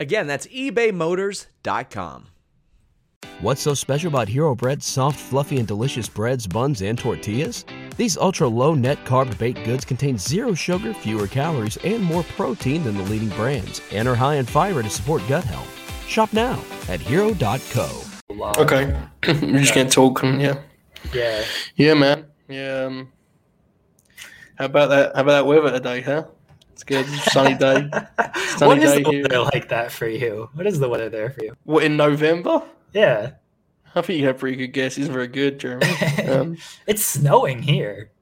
Again, that's ebaymotors.com. What's so special about Hero Bread's soft, fluffy, and delicious breads, buns, and tortillas? These ultra low net carb baked goods contain zero sugar, fewer calories, and more protein than the leading brands, and are high in fiber to support gut health. Shop now at hero.co. Okay, we're just gonna talk. Yeah, Yeah. yeah, man. Yeah. Um, how about that? How about that weather today, huh? It's good. Sunny day. Sunny what is day the here. like that for you? What is the weather there for you? What in November? Yeah. I think you had a pretty good guess. Isn't very good, Jeremy. Um, it's snowing here.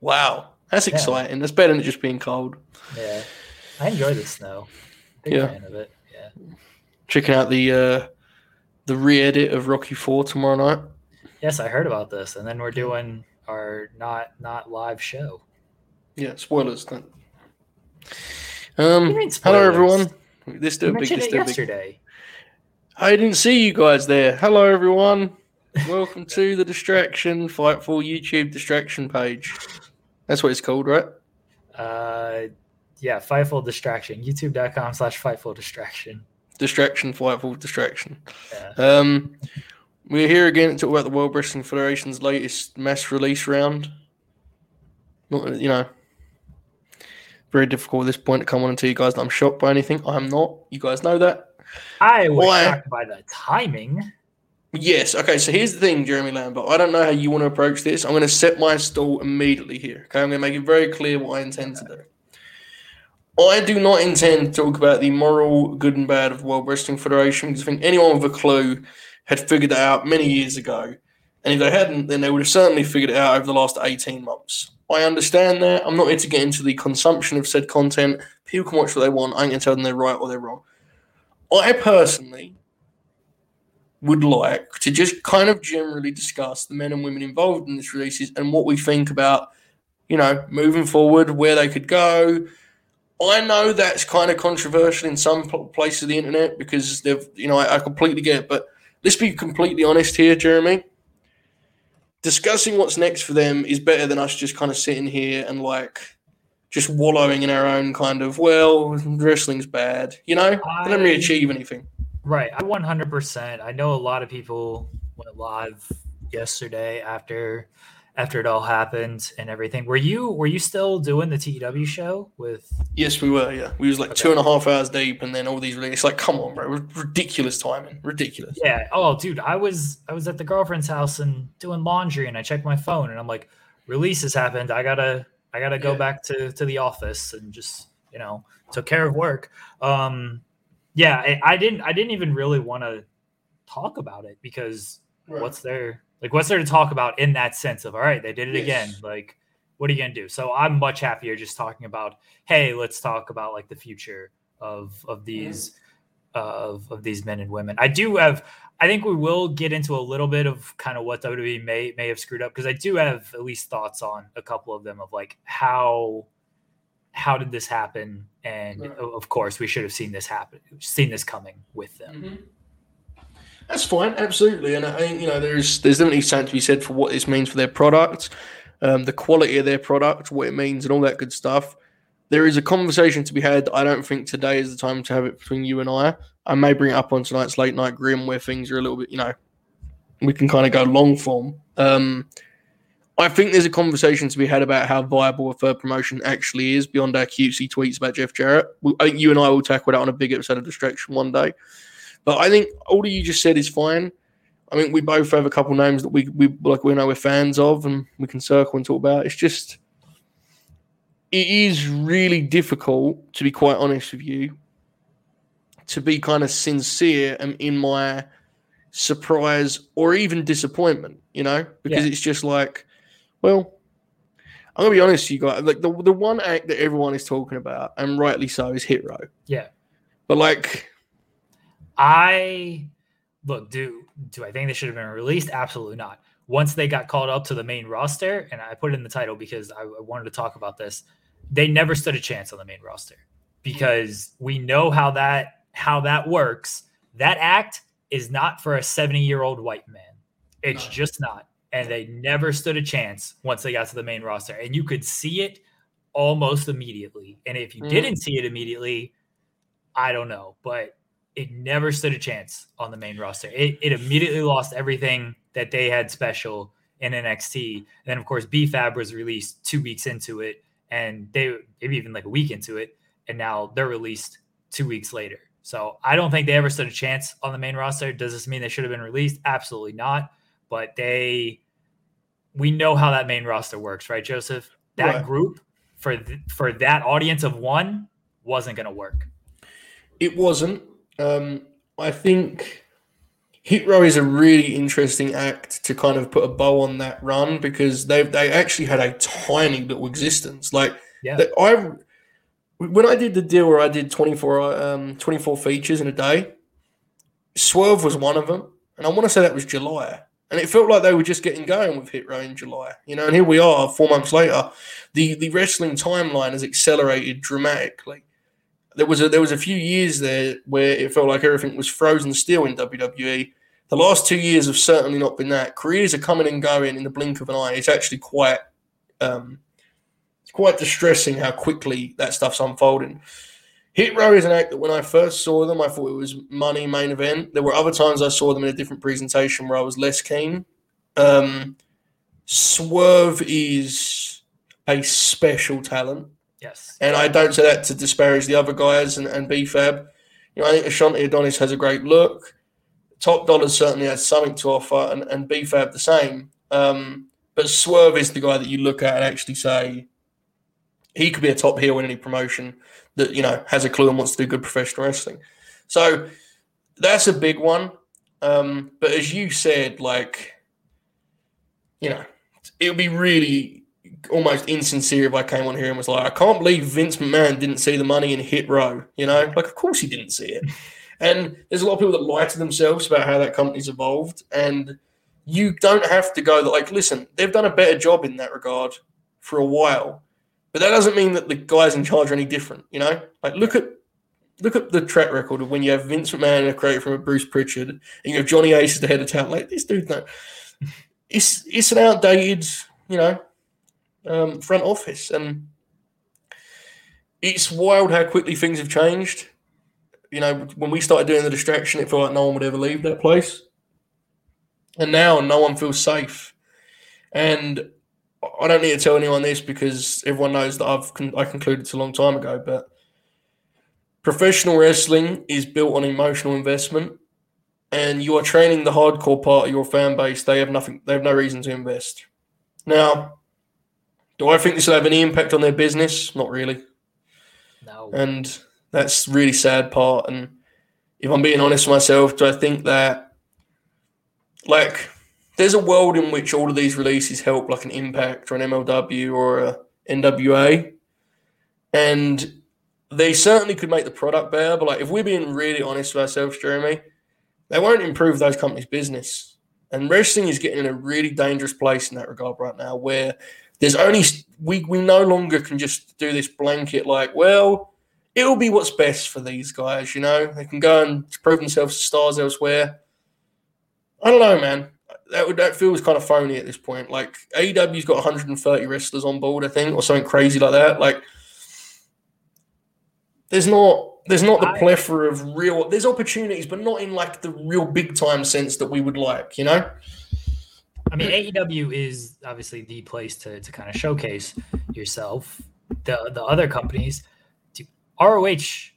wow, that's Yeah. exciting. That's better than just being cold. Yeah. I enjoy the snow. Big Yeah. fan of it. Yeah. Checking out the uh, the re-edit of Rocky Four tomorrow night. Yes, I heard about this. And then we're doing our not not live show. Yeah, spoilers. Don't. Um, You hello everyone. This do a big. This it do a big. yesterday. I didn't see you guys there. Hello everyone. Welcome to the distraction Fightful YouTube distraction page. That's what it's called, right? Uh yeah, Fightful Distraction. YouTube.com slash Fightful Distraction. Distraction Fightful distraction. Yeah. Um, we're here again to talk about the World Wrestling Federation's latest mass release round. Not, you know, very difficult at this point to come on and tell you guys that I'm shocked by anything. I'm not. You guys know that. I was Why? shocked by the timing. Yes. Okay. So here's the thing, Jeremy Lambert. I don't know how you want to approach this. I'm going to set my stall immediately here. Okay. I'm going to make it very clear what I intend to do. I do not intend to talk about the moral good and bad of World Wrestling Federation because I think anyone with a clue had figured that out many years ago. And if they hadn't, then they would have certainly figured it out over the last 18 months. I understand that. I'm not here to get into the consumption of said content. People can watch what they want. I ain't going to tell them they're right or they're wrong. I personally would like to just kind of generally discuss the men and women involved in this releases and what we think about, you know, moving forward, where they could go. I know that's kind of controversial in some places of the internet because they've, you know, I, I completely get it. But let's be completely honest here, Jeremy. Discussing what's next for them is better than us just kind of sitting here and like just wallowing in our own kind of, well, wrestling's bad. You know, they don't really achieve anything. Right. I 100%. I know a lot of people went live yesterday after after it all happened and everything. Were you were you still doing the TEW show with Yes, we were. Yeah, we was like Okay. two and a half hours deep, and then all these. Really, it's like, come on, bro, ridiculous timing, ridiculous. Yeah. Oh, dude, I was I was at the girlfriend's house and doing laundry and I checked my phone and I'm like, release has happened. I gotta I gotta go Yeah. back to to the office and just you know took care of work. Um, yeah, I, I didn't I didn't even really want to talk about it because what's there like what's there to talk about in that sense of all right they did it again. Like what are you gonna do? So i'm much happier just talking about hey let's talk about like the future of of these of of these men and women. I do have i think we will get into a little bit of kind of what wwe may may have screwed up because i do have at least thoughts on a couple of them of like how how did this happen? And Right. of course we should have seen this happen seen this coming with them. Mhm. That's fine, absolutely, and I think you know there's there's definitely something to be said for what this means for their product, um, the quality of their product, what it means, and all that good stuff. There is a conversation to be had. I don't think today is the time to have it between you and I. I may bring it up on tonight's late night grim where things are a little bit, you know, we can kind of go long form. Um, I think there's a conversation to be had about how viable a third promotion actually is beyond our cutesy tweets about Jeff Jarrett. We- think you and I will tackle that on a big episode of Distraction one day. But I think all that you just said is fine. I mean, we both have a couple names that we we like we know we're fans of, and we can circle and talk about. It's just it is really difficult to be quite honest with you to be kind of sincere and in my surprise or even disappointment, you know, because yeah. it's just like, well, I'm gonna be honest, you guys. Like the the one act that everyone is talking about, and rightly so, is Hit Row. Yeah, but like, I look. Do do I think they should have been released? Absolutely not. Once they got called up to the main roster, and I put it in the title because I, I wanted to talk about this, they never stood a chance on the main roster because we know how that how that works. That act is not for a 70 year old white man. It's just not and they never stood a chance once they got to the main roster. And you could see it almost immediately. And if you mm. didn't see it immediately, I don't know, but it never stood a chance on the main roster. It, it immediately lost everything that they had special in NXT. And then, of course, BFAB was released two weeks into it, and they maybe even like a week into it, and now they're released two weeks later. So I don't think they ever stood a chance on the main roster. Does this mean they should have been released? Absolutely not. But they we know how that main roster works, right, Joseph? That right. group for th- for that audience of one wasn't going to work. It wasn't. Um, I think Hit Row is a really interesting act to kind of put a bow on that run because they they actually had a tiny little existence. Like yeah. I when I did the deal where I did 24, um, 24 features in a day, Swerve was one of them, and I want to say that was July. And it felt like they were just getting going with Hit Row in July, you know. And here we are, four months later. The the wrestling timeline has accelerated dramatically. There was a there was a few years there where it felt like everything was frozen still in WWE. The last two years have certainly not been that. Careers are coming and going in the blink of an eye. It's actually quite um, it's quite distressing how quickly that stuff's unfolding. Hit Row is an act that when I first saw them, I thought it was money main event. There were other times I saw them in a different presentation where I was less keen. Um, Swerve is a special talent. Yes. And I don't say that to disparage the other guys and, and BFAB. You know, I think Ashante Adonis has a great look. Top Dollar certainly has something to offer, and, and BFAB the same. Um, but Swerve is the guy that you look at and actually say he could be a top heel in any promotion that you know has a clue and wants to do good professional wrestling. So that's a big one. Um, but as you said, like you know, it would be really almost insincere if I came on here and was like, I can't believe Vince McMahon didn't see the money in Hit Row. You know, like of course he didn't see it. And there's a lot of people that lie to themselves about how that company's evolved, and you don't have to go. Like, listen, they've done a better job in that regard for a while. But that doesn't mean that the guys in charge are any different. You know, like look at look at the track record of when you have Vince McMahon, a creator from a Bruce Pritchard, and you have Johnny Ace as the head of talent. Like this dude, no, it's it's an outdated, you know, um, front office, and it's wild how quickly things have changed. You know, when we started doing the distraction, it felt like no one would ever leave that place, and now no one feels safe. And I don't need to tell anyone this because everyone knows that I've con- I concluded it's a long time ago. But professional wrestling is built on emotional investment, and you are training the hardcore part of your fan base. They have nothing. They have no reason to invest. Now, do I think this will have any impact on their business? Not really. No. And that's really sad part. And if I'm being honest with myself, do I think that like there's a world in which all of these releases help, like an Impact or an MLW or a NWA, and they certainly could make the product better. But like, if we're being really honest with ourselves, Jeremy, they won't improve those companies' business. And wrestling is getting in a really dangerous place in that regard right now, where there's only we we no longer can just do this blanket like, well, it'll be what's best for these guys. You know, they can go and prove themselves stars elsewhere. I don't know, man that would that feels kind of phony at this point. Like AEW's got 130 wrestlers on board, I think, or something crazy like that. Like there's not there's not the plethora of real there's opportunities, but not in like the real big time sense that we would like, you know? I mean, AEW is obviously the place to, to kind of showcase yourself. The the other companies, ROH is,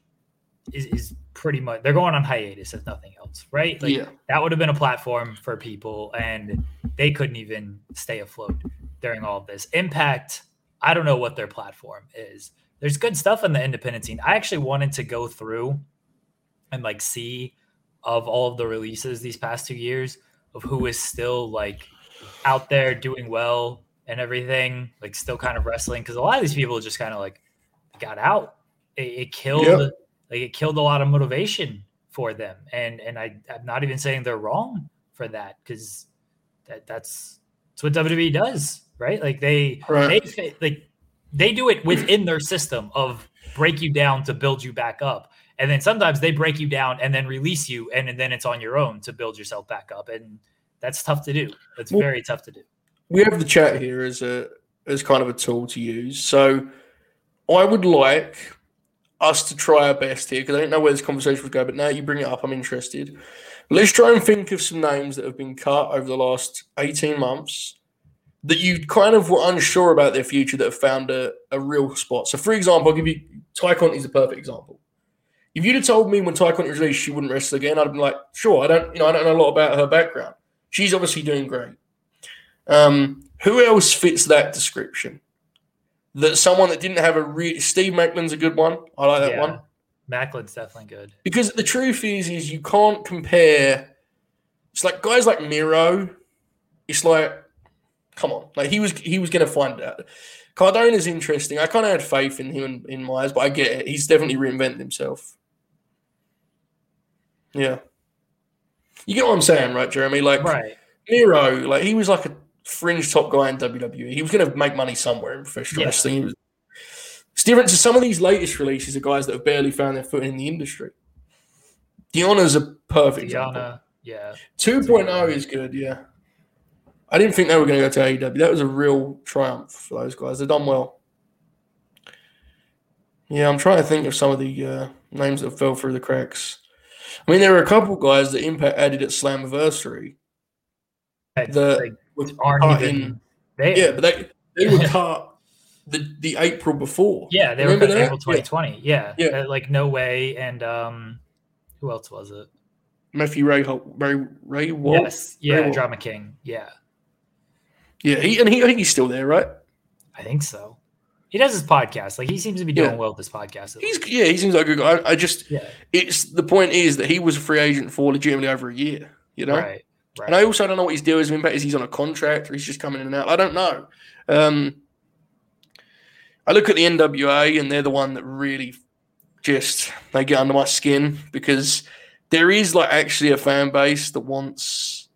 is pretty much they're going on hiatus if nothing else, right? Like yeah. that would have been a platform for people and they couldn't even stay afloat during all of this. Impact, I don't know what their platform is. There's good stuff in the independent scene. I actually wanted to go through and like see of all of the releases these past two years of who is still like out there doing well and everything, like still kind of wrestling. Cause a lot of these people just kind of like got out. It, it killed Yep. like it killed a lot of motivation for them. And and I, I'm not even saying they're wrong for that because that that's that's what WWE does, right? Like they Right. they like they do it within their system of break you down to build you back up. And then sometimes they break you down and then release you, and, and, then it's on your own to build yourself back up. And that's tough to do. That's Well- very tough to do. we have the chat here as a as kind of a tool to use. So I would like us to try our best here because I don't know where this conversation would go, but now you bring it up, I'm interested. Let's try and think of some names that have been cut over the last 18 months that you kind of were unsure about their future that have found a, a real spot. So, for example, I'll give you Tay is a perfect example. If you'd have told me when Tay Conti was released she wouldn't wrestle again, I'd have been like, sure, I don't, you know, I don't know a lot about her background. She's obviously doing great. Um, who else fits that description? That someone that didn't have a real Steve Maclin's a good one. I like that yeah. one Maclin's definitely good. because the truth is, is you can't compare. It's like guys like Miro. It's like, come on, like he was he was going to find out. Cardona's interesting. I kind of had faith in him in, in my eyes, but I get it. He's definitely reinvented himself. Yeah, you get what I'm saying, right, Jeremy? Like Right. Miro, like he was like a fringe top guy in WWE. He was going to make money somewhere in professional Yeah. wrestling. Was, it's different to some of these latest releases of guys that have barely found their foot in the industry. Deanna's a perfect example. Diana. Yeah. 2.0 is good, yeah. I didn't think they were going to go to AEW. That was a real triumph for those guys. They've done well. Yeah, I'm trying to think of some of the uh, names that fell through the cracks. I mean, there were a couple guys that Impact added at Slammiversary That, like, were aren't cut in- there. Yeah, but they they were cut the the April before. Yeah, they Remember were cut that? April 2020. Yeah. Yeah. Uh, like No Way and um who else was it? Matthew Ray Ray Ray Walt. yes. Yeah, Walt. Drama King. Yeah. Yeah, he and he I think he's still there, right? I think so. He does his podcast. Like he seems to be doing Yeah. well with this podcast. He's least. yeah, he seems like a good guy. I, I just yeah. it's the point is that he was a free agent for legitimately over a year. You know, Right. Right. and I also don't know what his deal is with Impact. Is he's on a contract or he's just coming in and out? I don't know. Um, I look at the NWA and they're the one that really just they get under my skin because there is like actually a fan base that wants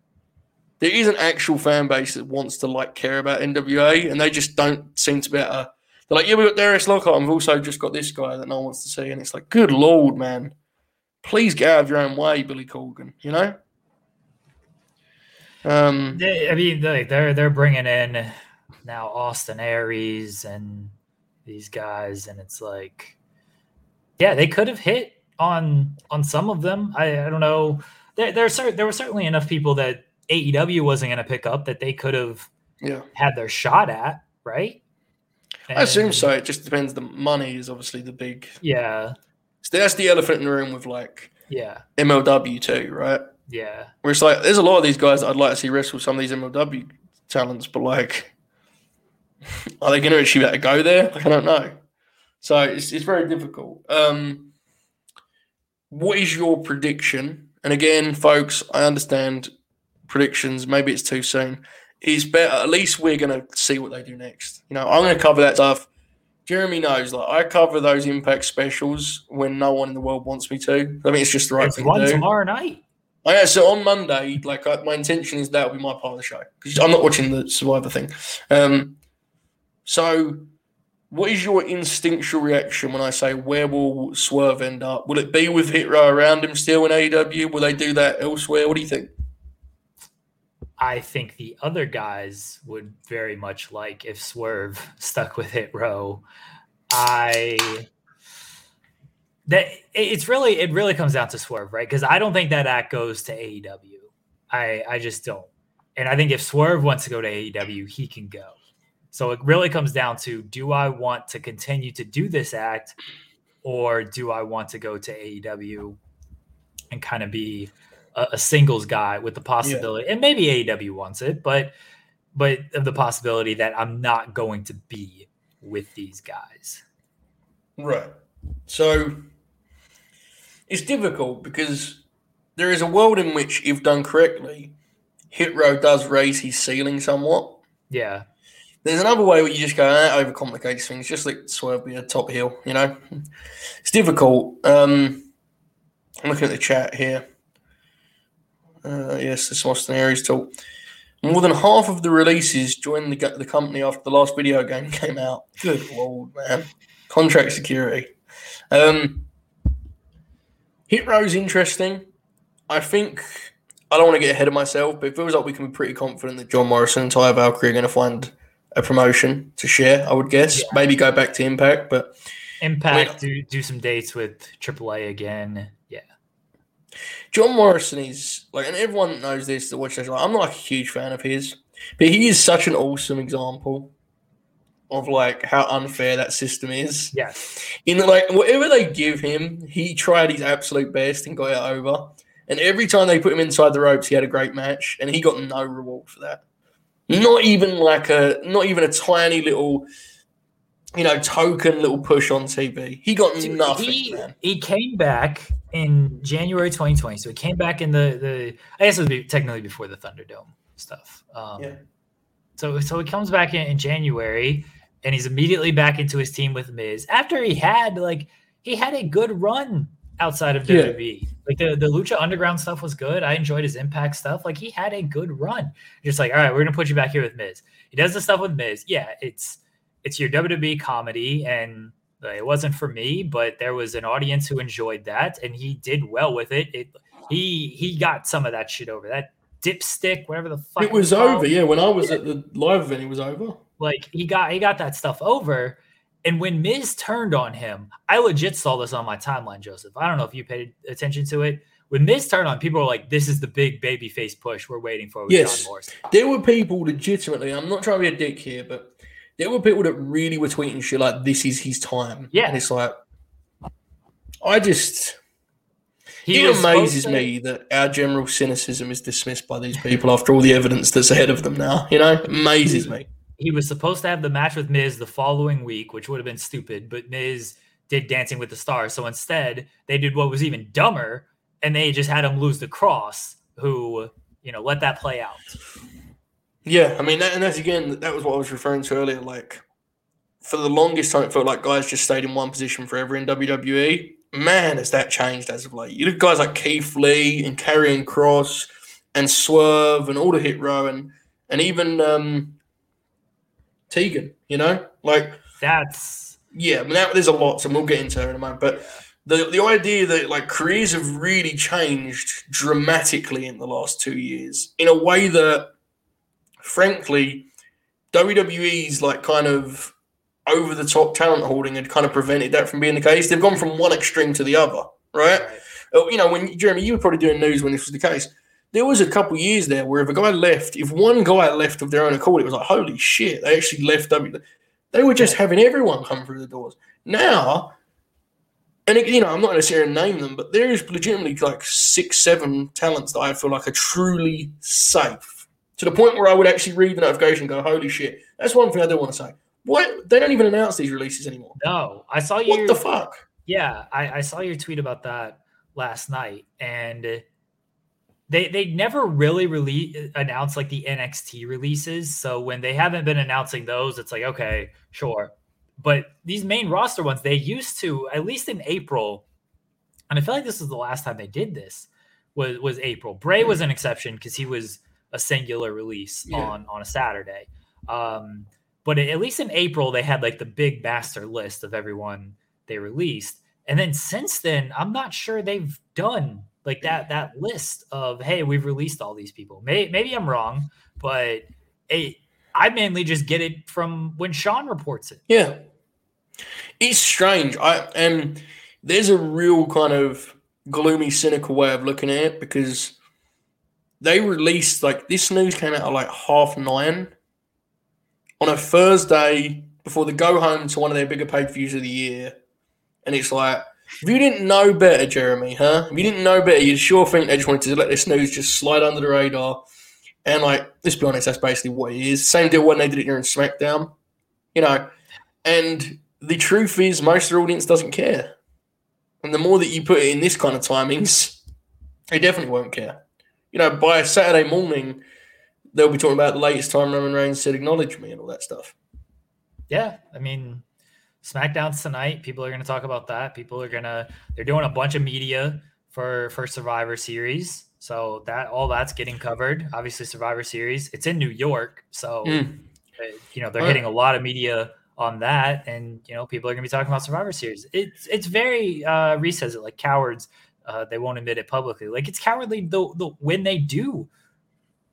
there is an actual fan base that wants to like care about NWA and they just don't seem to be able to they're like, yeah, we've got Darius Lockhart and we've also just got this guy that no one wants to see. And it's like, good lord, man. Please get out of your own way, Billy Corgan, you know? Um, They, I mean, they, they're they're bringing in now Austin Aries and these guys, and it's like, yeah, they could have hit on on some of them. I, I don't know. There there cer- there were certainly enough people that AEW wasn't going to pick up that they could have yeah. had their shot at, right? I assume so. It just depends. The money is obviously the big. Yeah, So that's the elephant in the room with like yeah, MLW too, right? yeah. Where it's like, there's a lot of these guys that I'd like to see wrestle some of these MLW talents, but like, are they going to actually be able to go there? Like, I don't know. So it's, it's very difficult. Um, what is your prediction? And again, folks, I understand predictions. Maybe it's too soon. It's better. At least we're going to see what they do next. You know, I'm going to cover that stuff. Jeremy knows, like I cover those impact specials when no one in the world wants me to. I mean, it's just the right thing one to do. tomorrow night. Oh, yeah, so on Monday, like I, my intention is that will be my part of the show because I'm not watching the Survivor thing. Um, so, what is your instinctual reaction when I say where will Swerve end up? Will it be with Hit Row around him still in AEW? Will they do that elsewhere? What do you think? I think the other guys would very much like if Swerve stuck with Hit Row. I that it's really it really comes down to Swerve, right? Because I don't think that act goes to AEW. I I just don't. And I think if Swerve wants to go to AEW, he can go. So it really comes down to do I want to continue to do this act or do I want to go to AEW and kind of be a, a singles guy with the possibility, and maybe AEW wants it, but but of the possibility that I'm not going to be with these guys. Right. So it's difficult because there is a world in which, if done correctly, Hit Row does raise his ceiling somewhat. Yeah. There's another way where you just go, eh, overcomplicates things, just like Swerve be a top heel, you know? It's difficult. Um, I'm looking at the chat here. Uh, yes, this Austin Aries talk. More than half of the releases joined the, the company after the last video game came out. Good lord, man. Contract security. Um, Hit Row's interesting. I think I don't want to get ahead of myself, but it feels like we can be pretty confident that John Morrison and Taya Valkyrie are going to find a promotion to share. I would guess Yeah. maybe go back to Impact, but Impact do do some dates with AAA again. John Morrison is like, and everyone knows this that watches. Like, I'm not like a huge fan of his, but he is such an awesome example of like how unfair that system is. Yeah. In like whatever they give him, he tried his absolute best and got it over. And every time they put him inside the ropes, he had a great match, and he got no reward for that. Not even like a, not even a tiny little, you know, token little push on TV. He got Dude, nothing, he, man. he came back in January 2020. So he came back in the the I guess it would be technically before the Thunderdome stuff. Um, Yeah. So so he comes back in, in January and he's immediately back into his team with Miz after he had like he had a good run outside of Yeah. WWE. Like the, the Lucha Underground stuff was good. I enjoyed his impact stuff. Like he had a good run. Just like, all right, we're gonna put you back here with Miz. He does the stuff with Miz. Yeah, it's it's your WWE comedy, and uh, it wasn't for me, but there was an audience who enjoyed that, and he did well with it. It he he got some of that shit over. That dipstick, whatever the fuck It was over. Yeah, when I was at the live event, it was over. like he got he got that stuff over. And when Miz turned on him, I legit saw this on my timeline, Joseph. I don't know if you paid attention to it. When Miz turned on, people were like, "This is the big baby face push we're waiting for with Yes. John Morrison." There were people legitimately. I'm not trying to be a dick here, but there were people that really were tweeting shit like, "This is his time." Yeah. and it's like, I just He it amazes me that our general cynicism is dismissed by these people after all the evidence that's ahead of them now. You know, amazes me. He was supposed to have the match with Miz the following week, which would have been stupid, but Miz did Dancing with the Stars. So instead, they did what was even dumber, and they just had him lose the Kross, who, you know, let that play out. Yeah, I mean, that, and that's again, that was what I was referring to earlier. Like, for the longest time, it felt like guys just stayed in one position forever in WWE. Man, has that changed as of late? You look at guys like Keith Lee and Karrion Kross and Swerve and all the hit row and and even um, Tegan. You know, like That's yeah, I mean, that, there's a lot, so we'll get into it in a moment. But the the idea that like careers have really changed dramatically in the last two years in a way that, frankly, WWE's like kind of over the top talent holding had kind of prevented that from being the case. They've gone from one extreme to the other, right? Oh, You know, when Jeremy, you were probably doing news when this was the case. There was a couple years there where if a guy left, if one guy left of their own accord, it was like, holy shit, they actually left W. They were just having everyone come through the doors. Now, and it- you know, I'm not going to sit here and name them, but there is legitimately like six, seven talents that I feel like are truly safe to the point where I would actually read the notification and go, holy shit. That's one thing I do want to say. What? They don't even announce these releases anymore. no. I saw you. What the fuck? Yeah, I, I saw your tweet about that last night, and they they never really release announce like the NXT releases. So when they haven't been announcing those, it's like okay, sure. But these main roster ones, they used to at least in April, and I feel like this is the last time they did this was was April. Bray was an exception because he was a singular release Yeah. on on a Saturday. Um, but at least in April, they had like the big master list of everyone they released. And then since then, I'm not sure they've done like that that list of hey, we've released all these people. May, maybe I'm wrong, but it, I mainly just get it from when Sean reports it. Yeah. It's strange. I and there's a real kind of gloomy, cynical way of looking at it because they released like this news came out at like half nine on a Thursday before the go home to one of their bigger pay per views of the year. And it's like If you didn't know better, Jeremy, huh? If you didn't know better, you'd sure think they just wanted to let this news just slide under the radar. And like, let's be honest, that's basically what it is. Same deal when they did it during SmackDown, you know. And the truth is, most of the audience doesn't care. And the more that you put it in this kind of timings, they definitely won't care. You know, by Saturday morning, they'll be talking about the latest time Roman Reigns said acknowledge me and all that stuff. Yeah, I mean, SmackDown's tonight. People are going to talk about that. People are going to they're doing a bunch of media for for Survivor Series. So that all that's getting covered. Obviously, Survivor Series. It's in New York, so mm. you know they're hitting a lot of media on that, and you know people are going to be talking about Survivor Series. It's it's very uh, Reese says it like cowards. Uh, they won't admit it publicly. Like it's cowardly the, the when they do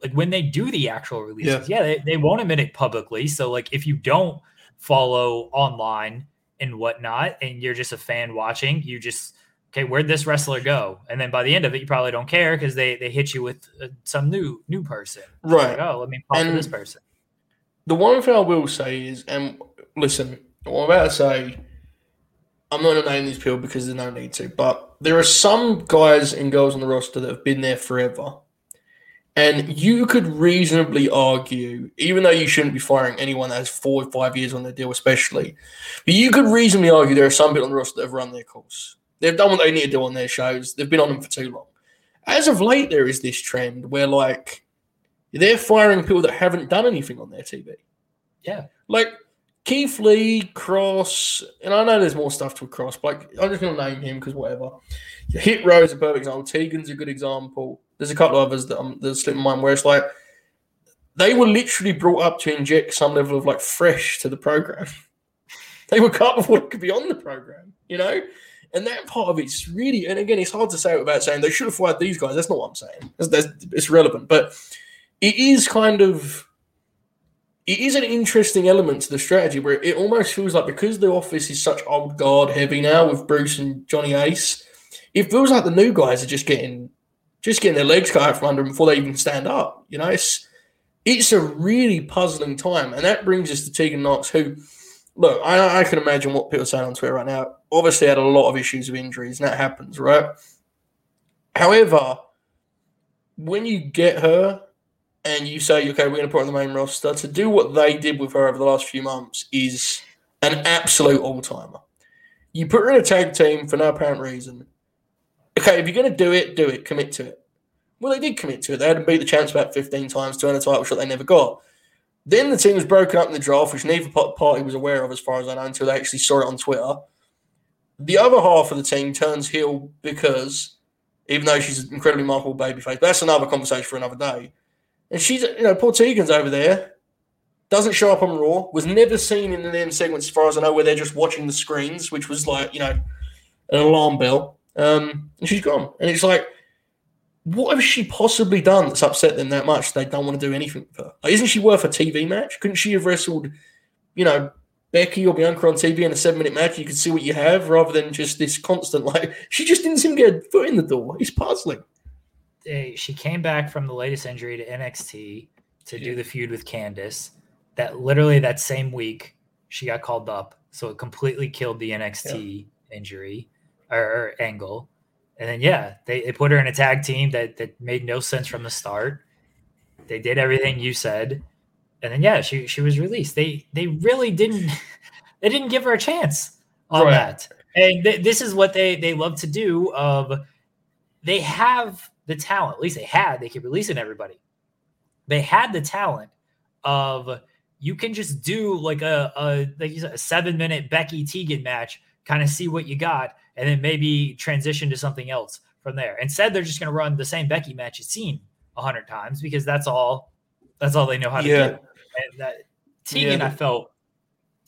like when they do the actual releases. Yeah, yeah they, they won't admit it publicly. So like if you don't follow online and whatnot, and you're just a fan watching, you just okay, where'd this wrestler go? And then by the end of it, you probably don't care because they they hit you with uh, some new new person. Right. Like, oh, let me pop this person. The one thing I will say is, and listen, what I'm about to say, I'm not going to name these people because there's no need to, but there are some guys and girls on the roster that have been there forever and you could reasonably argue, even though you shouldn't be firing anyone that has four or five years on their deal, especially, but you could reasonably argue there are some people on the roster that have run their course. They've done what they need to do on their shows. They've been on them for too long. As of late, there is this trend where, like, they're firing people that haven't done anything on their TV. Yeah. Like, Keith Lee, Kross, and I know there's more stuff to Kross, but like, I'm just going to name him because whatever. Hit Row is a perfect example. Tegan's a good example. There's a couple of others that I'm that slip in mind where it's like they were literally brought up to inject some level of like fresh to the program. they were cut before it could be on the program, you know? And that part of it's really, and again, it's hard to say without saying they should have fired these guys. That's not what I'm saying. It's relevant, but it is kind of, it is an interesting element to the strategy where it almost feels like because the office is such old guard heavy now with Bruce and Johnny Ace, it feels like the new guys are just getting just getting their legs cut out from under them before they even stand up. You know, it's it's a really puzzling time, and that brings us to Tegan Nox, who look, I, I can imagine what people are saying on Twitter right now. Obviously, had a lot of issues with injuries, and that happens, right? However, when you get her and you say, okay, we're going to put her on the main roster, to do what they did with her over the last few months is an absolute all timer. You put her in a tag team for no apparent reason okay, if you're going to do it, do it, commit to it. Well, they did commit to it. They had to beat the champs about 15 times to earn a title shot they never got. Then the team was broken up in the draft, which neither party was aware of, as far as I know, until they actually saw it on Twitter. The other half of the team turns heel because, even though she's an incredibly marketable babyface, that's another conversation for another day. And she's, you know, Paul Tegan's over there, doesn't show up on Raw, was never seen in the end segments, as far as I know, where they're just watching the screens, which was like, you know, an alarm bell. Um, and she's gone. And it's like, what has she possibly done that's upset them that much they don't want to do anything with her? Like, isn't she worth a TV match? Couldn't she have wrestled, you know, Becky or Bianca on TV in a seven minute match? You could see what you have rather than just this constant, like, she just didn't seem to get a foot in the door. It's puzzling. She came back from the latest injury to NXT to yeah. do the feud with Candice. That literally that same week she got called up. So it completely killed the NXT yeah. injury or, or angle. And then yeah, they, they put her in a tag team that that made no sense from the start. They did everything you said. And then yeah, she she was released. They they really didn't they didn't give her a chance on right. that. And th- this is what they they love to do of they have the talent. At least they had. They keep releasing everybody. They had the talent of you can just do like a, a like you said, a seven minute Becky Tegan match, kind of see what you got, and then maybe transition to something else from there. Instead, they're just going to run the same Becky match you've seen a hundred times because that's all that's all they know how to yeah. do. And that Tegan, yeah. I felt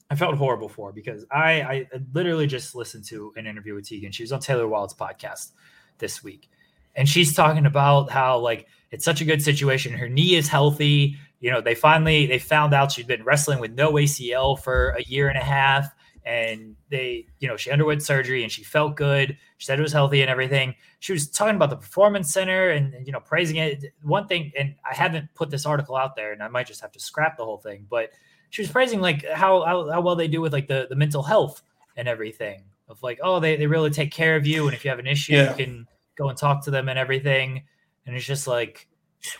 I felt horrible for because I I literally just listened to an interview with Tegan. She was on Taylor Wilde's podcast this week, and she's talking about how like it's such a good situation. Her knee is healthy. You know, they finally they found out she'd been wrestling with no ACL for a year and a half and they, you know, she underwent surgery and she felt good. She said it was healthy and everything. She was talking about the performance center and, you know, praising it. One thing, and I haven't put this article out there, and I might just have to scrap the whole thing, but she was praising like how how, how well they do with like the the mental health and everything of like, oh, they, they really take care of you. And if you have an issue, Yeah. you can go and talk to them and everything. And it's just like,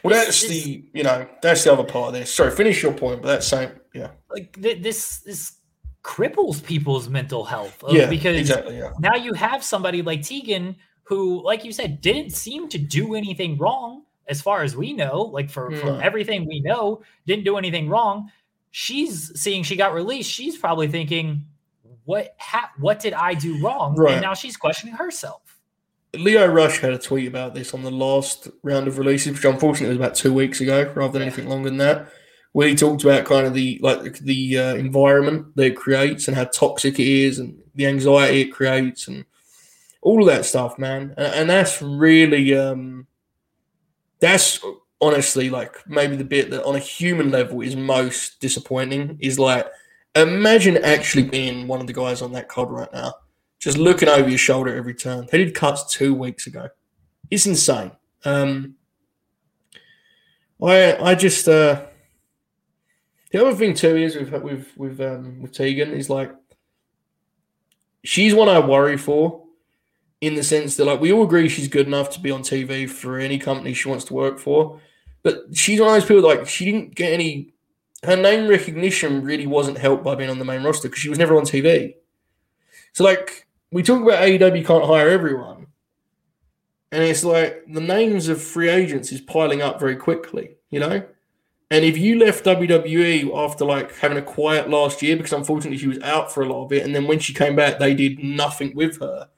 Well, that's the you know that's the other part of this. Sorry, finish your point, but that's same. Yeah, like th- this, this cripples people's mental health uh, yeah, because exactly. Yeah, now you have somebody like Tegan who, like you said, didn't seem to do anything wrong as far as we know. Like for, from hmm. everything we know, didn't do anything wrong. She's seeing she got released. She's probably thinking, "What? Ha- what did I do wrong?" Right. And now she's questioning herself. Lio Rush had a tweet about this on the last round of releases, which unfortunately was about two weeks ago, rather than anything longer than that. Where he talked about kind of the like the uh, environment that it creates and how toxic it is, and the anxiety it creates, and all of that stuff, man. And, and that's really um, that's honestly like maybe the bit that on a human level is most disappointing. Is like imagine actually being one of the guys on that cod right now just looking over your shoulder every turn. They did cuts two weeks ago. It's insane. Um, I I just uh, the other thing too is with with with um, with Tegan is like she's one I worry for in the sense that like we all agree she's good enough to be on TV for any company she wants to work for, but she's one of those people like she didn't get any. Her name recognition really wasn't helped by being on the main roster because she was never on TV. So like we talk about AEW can't hire everyone. And it's like the names of free agents is piling up very quickly, you know? And if you left WWE after like having a quiet last year, because unfortunately she was out for a lot of it, and then when she came back, they did nothing with her.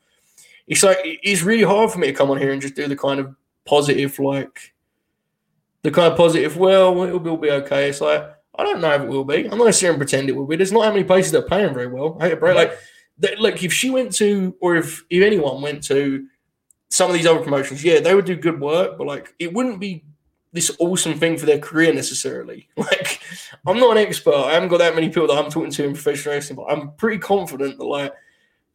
It's like it's really hard for me to come on here and just do the kind of positive, like the kind of positive, well, it'll be, it'll be okay. It's like I don't know if it will be. I'm not gonna sit here and pretend it will be. There's not how many places that are paying very well. I hate to break like that, like if she went to or if if anyone went to some of these other promotions, yeah, they would do good work, but like it wouldn't be this awesome thing for their career necessarily. Like I'm not an expert. I haven't got that many people that I'm talking to in professional wrestling, but I'm pretty confident that like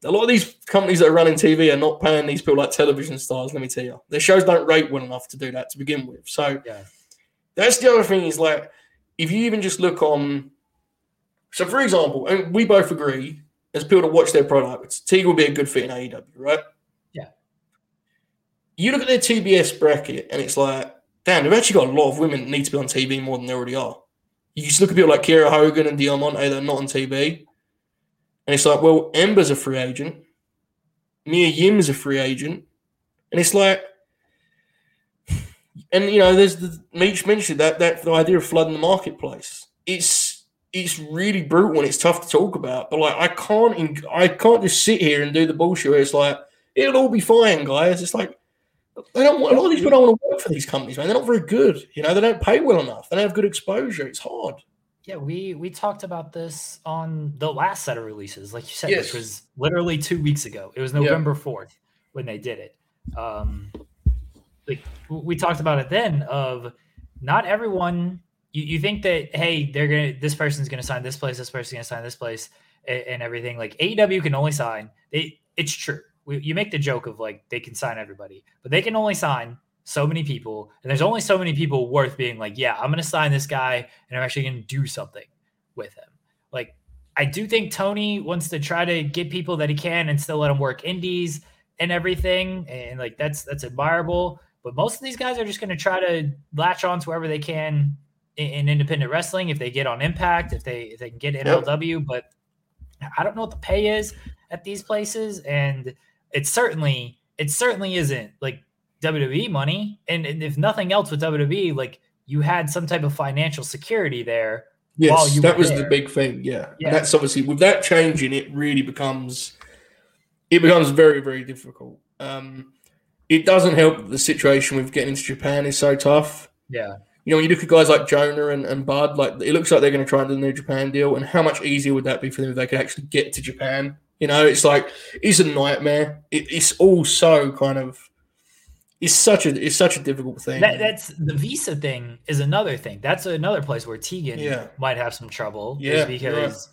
a lot of these companies that are running TV are not paying these people like television stars. Let me tell you, their shows don't rate well enough to do that to begin with. So Yeah. that's the other thing is like if you even just look on. So for example, and we both agree as people to watch their products, Teague will be a good fit in AEW, right? Yeah. You look at their TBS bracket, and it's like, damn, they've actually got a lot of women that need to be on TV more than they already are. You just look at people like Kiera Hogan and Diamante, they're not on TV. And it's like, well, Ember's a free agent. Mia Yim's a free agent. And it's like, and you know, there's the Meach mentioned that that the idea of flooding the marketplace. It's it's really brutal and it's tough to talk about. But like, I can't I can't just sit here and do the bullshit. Where it's like it'll all be fine, guys. It's like they don't. want- A lot of these people don't want to work for these companies, man. They're not very good. You know, they don't pay well enough. They don't have good exposure. It's hard. Yeah, we we talked about this on the last set of releases, like you said, Yes. which was literally two weeks ago. It was November fourth when they did it. Um, like we talked about it then. Of not everyone. You, you think that hey, they're gonna this person's gonna sign this place, this person's gonna sign this place, and, and everything. Like AEW can only sign. They, it's true. We, you make the joke of like they can sign everybody, but they can only sign so many people, and there's only so many people worth being like, yeah, I'm gonna sign this guy, and I'm actually gonna do something with him. Like I do think Tony wants to try to get people that he can and still let him work indies and everything, and like that's that's admirable. But most of these guys are just going to try to latch on to wherever they can in, in independent wrestling. If they get on Impact, if they if they can get MLW, but I don't know what the pay is at these places, and it certainly it certainly isn't like WWE money. And, and if nothing else with WWE, like you had some type of financial security there. Yes, while you that was the big thing. Yeah. Yeah. That's obviously with that changing, it really becomes it becomes very, very difficult. Um, it doesn't help the situation with getting into Japan is so tough. Yeah. You know, when you look at guys like Jonah and, and Bud, like it looks like they're going to try and do the new Japan deal. And how much easier would that be for them if they could actually get to Japan? You know, it's like it's a nightmare. It, it's all so kind of it's such a it's such a difficult thing. That, that's the visa thing is another thing. That's another place where Tegan Yeah. might have some trouble. Yeah, because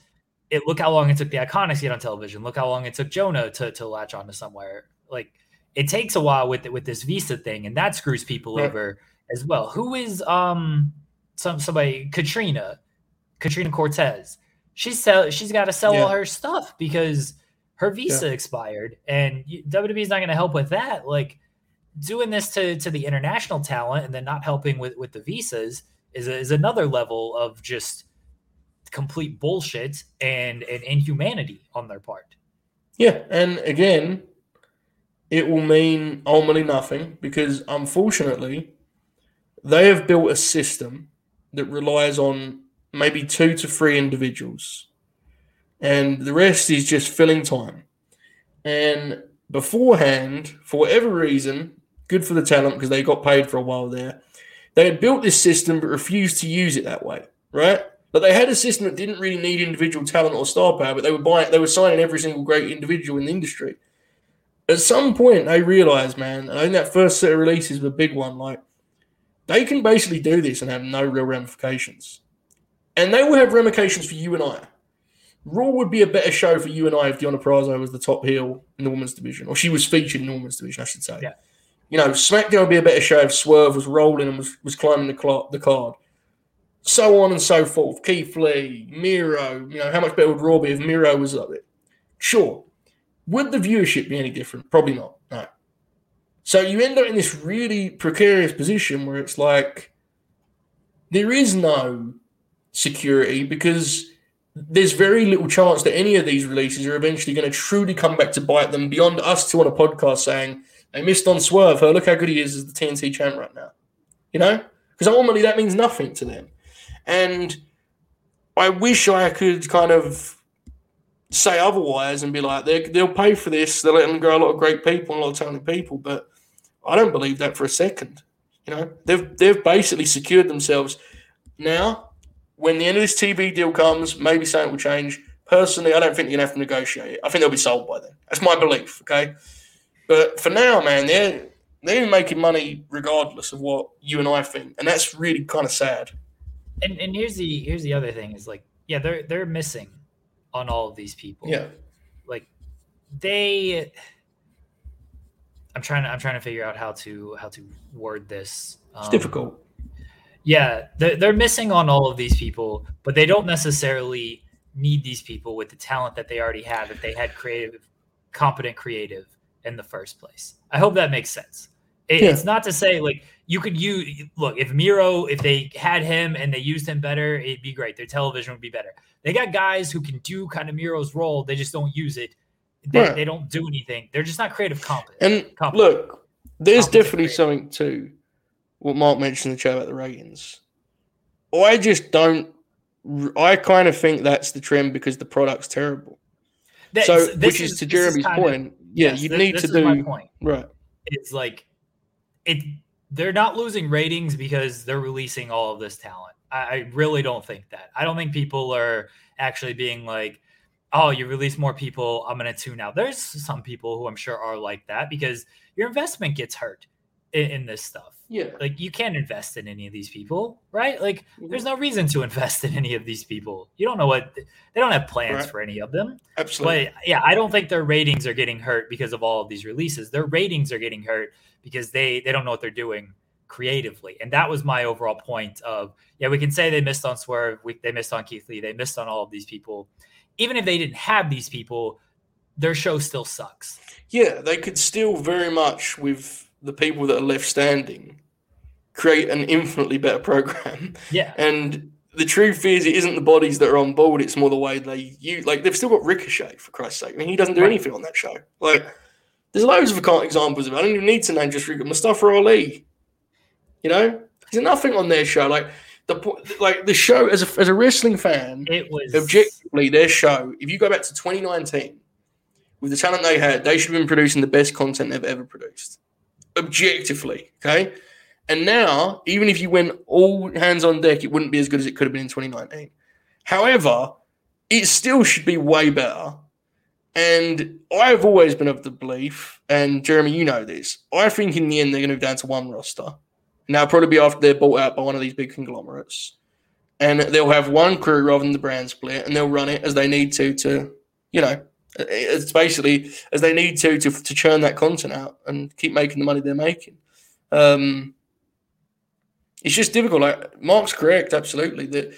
it look how long it took the Iconics to get on television. Look how long it took Jonah to to latch onto somewhere. Like it takes a while with with this visa thing, and that screws people Right. over as well. Who is um some somebody Katrina, Katrina Cortez? She's sell she's got to sell all her stuff because her visa yeah. expired, and WWE is not going to help with that. Like doing this to to the international talent and then not helping with with the visas is is another level of just complete bullshit and and inhumanity on their part. Yeah, and again, it will mean ultimately nothing because unfortunately, they have built a system that relies on maybe two to three individuals, and the rest is just filling time. And beforehand, for whatever reason, good for the talent because they got paid for a while there. They had built this system but refused to use it that way, right? But they had a system that didn't really need individual talent or star power, but they were buying, they were signing every single great individual in the industry. At some point, they realized, man, I think that first set of releases was a big one. Like, they can basically do this and have no real ramifications. And they will have ramifications for you and I. Raw would be a better show for you and I if Deonna Purrazzo was the top heel in the women's division, or she was featured in the women's division, I should say. Yeah. You know, SmackDown would be a better show if Swerve was rolling and was, was climbing the, cl- the card. So on and so forth. Keith Lee, Miro. You know, how much better would Raw be if Miro was up there? Sure. Would the viewership be any different? Probably not. So you end up in this really precarious position where it's like there is no security because there's very little chance that any of these releases are eventually going to truly come back to bite them beyond us two on a podcast saying they missed on Swerve. Her, look how good he is as the TNT champ right now. You know? Because ultimately that means nothing to them. And I wish I could kind of say otherwise and be like, they'll pay for this. They're letting go a lot of great people and a lot of talented people. But I don't believe that for a second. You know, they've they've basically secured themselves. Now, when the end of this TV deal comes, maybe something will change. Personally, I don't think you're gonna have to negotiate. It. I think they'll be sold by then. That's my belief. Okay, but for now, man, they're they're making money regardless of what you and I think, and that's really kind of sad. And and here's the here's the other thing is like yeah they're they're missing on all of these people. Yeah, like they. I'm trying to I'm trying to figure out how to how to word this. It's um, difficult. Yeah, they're, they're missing on all of these people, but they don't necessarily need these people with the talent that they already have if they had creative, competent creative in the first place. I hope that makes sense. It, yeah. It's not to say like you could use look if Miro if they had him and they used him better, it'd be great. Their television would be better. They got guys who can do kind of Miro's role. They just don't use it. They, right. they don't do anything. They're just not creative competent. And uh, competent. look, there's definitely creative. something to what Mark mentioned in the chat about the ratings. I just don't. I kind of think that's the trend because the product's terrible. so, which is, is to Jeremy's point. Of, yeah, yes, you this, need this to do. My point. Right. It's like it. They're not losing ratings because they're releasing all of this talent. I, I really don't think that. I don't think people are actually being like, "Oh, you release more people, I'm going to tune out." There's some people who I'm sure are like that because your investment gets hurt in, in this stuff. Yeah. Like you can't invest in any of these people, right? Like mm-hmm. there's no reason to invest in any of these people. You don't know what they don't have plans right. for any of them. Absolutely. But yeah, I don't think their ratings are getting hurt because of all of these releases. Their ratings are getting hurt because they they don't know what they're doing creatively. And that was my overall point of yeah, we can say they missed on Swerve, we, they missed on Keith Lee, they missed on all of these people. Even if they didn't have these people, their show still sucks. Yeah, they could still very much with the people that are left standing create an infinitely better program. Yeah. And the truth is, it isn't the bodies that are on board; it's more the way they use. Like they've still got Ricochet for Christ's sake. I mean, he doesn't do right. anything on that show. Like there's loads of examples of it. I don't even need to name just Rico. Mustafa Ali. You know, there's nothing on their show. Like the like the show as a as a wrestling fan, it was their show. If you go back to 2019, with the talent they had, they should have been producing the best content they've ever produced objectively. Okay. And now, even if you went all hands on deck, it wouldn't be as good as it could have been in 2019. However, it still should be way better. And I've always been of the belief, and Jeremy, you know this, I think in the end they're going to move down to one roster. Now, probably be after they're bought out by one of these big conglomerates. And they'll have one crew rather than the brand split, and they'll run it as they need to, to, you know, it's basically as they need to to to churn that content out and keep making the money they're making. Um, it's just difficult. Like Mark's correct, absolutely. That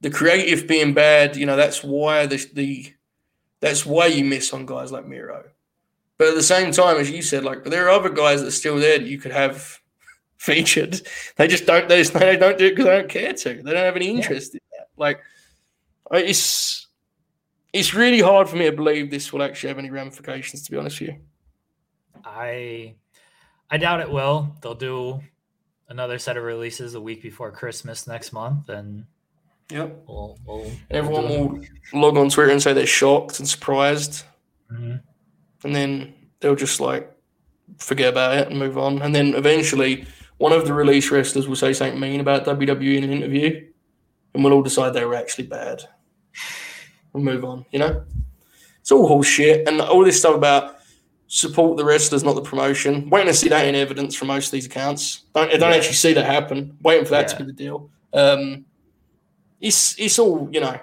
the creative being bad, you know, that's why the the That's why you miss on guys like Miro. But at the same time, as you said, like there are other guys that are still there that you could have featured. They just don't. They, just, they don't do it because they don't care to. They don't have any interest yeah. in that. Like it's it's really hard for me to believe this will actually have any ramifications. To be honest with you, I I doubt it will. They'll do another set of releases a week before Christmas next month, and yep, we'll, we'll, everyone we'll will log on Twitter and say they're shocked and surprised, mm-hmm. and then they'll just like forget about it and move on, and then eventually one of the release wrestlers will say something mean about WWE in an interview, and we'll all decide they were actually bad. We'll move on. You know, it's all horseshit, and all this stuff about support the wrestlers, not the promotion. Waiting to see that in evidence from most of these accounts. Don't don't yeah. actually see that happen. Waiting for that yeah. to be the deal. Um, it's it's all you know.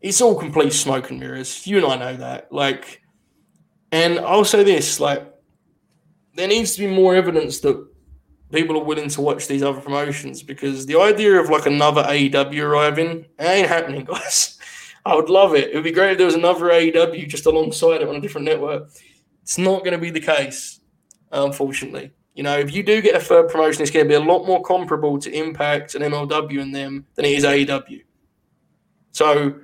It's all complete smoke and mirrors. You and I know that. Like, and I'll say this: like, there needs to be more evidence that people are willing to watch these other promotions because the idea of like another AEW arriving ain't happening, guys. I would love it. It would be great if there was another AEW just alongside it on a different network. It's not going to be the case, unfortunately. You know, if you do get a third promotion, it's going to be a lot more comparable to Impact and MLW and them than it is AEW. So,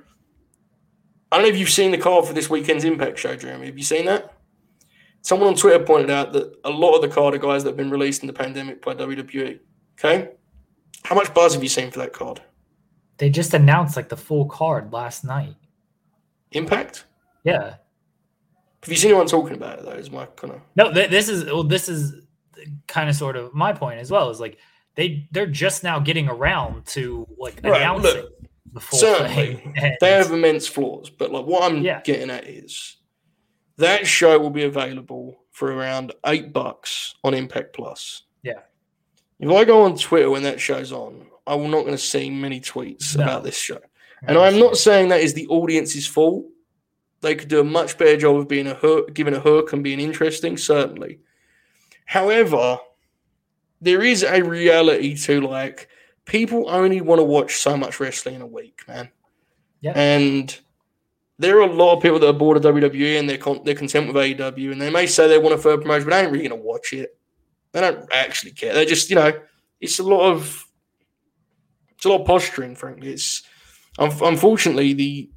I don't know if you've seen the card for this weekend's Impact show, Jeremy. Have you seen that? Someone on Twitter pointed out that a lot of the card are guys that have been released in the pandemic by WWE. Okay. How much buzz have you seen for that card? They just announced like the full card last night. Impact? Yeah. Have you seen anyone talking about it though? Is my kind of no. Th- this is well. This is kind of sort of my point as well. Is like they they're just now getting around to like right, announcing look, the full certainly thing. they have immense flaws, but like what I'm yeah. getting at is that show will be available for around eight bucks on Impact Plus. Yeah. If I go on Twitter when that show's on, I will not going to see many tweets no. about this show. And I'm not saying that is the audience's fault. They could do a much better job of being a hook, giving a hook and being interesting, certainly. However, there is a reality to like people only want to watch so much wrestling in a week, man. Yeah. And there are a lot of people that are bored of WWE and they're con- they're content with AEW, and they may say they want a third promotion, but they ain't really gonna watch it. They don't actually care. They just, you know, it's a lot of it's a lot of posturing. Frankly, it's unfortunately the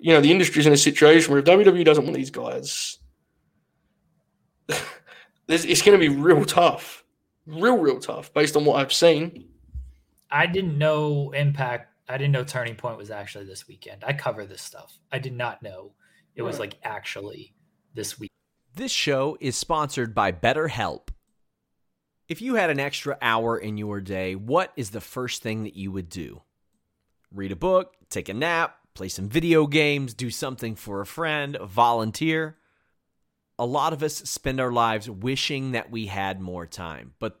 you know the industry's in a situation where if WWE doesn't want these guys, it's going to be real tough, real real tough based on what I've seen. I didn't know Impact I didn't know Turning Point was actually this weekend. I cover this stuff. I did not know it was like actually this week. This show is sponsored by BetterHelp. If you had an extra hour in your day, what is the first thing that you would do? Read a book, take a nap, play some video games, do something for a friend, volunteer. A lot of us spend our lives wishing that we had more time, but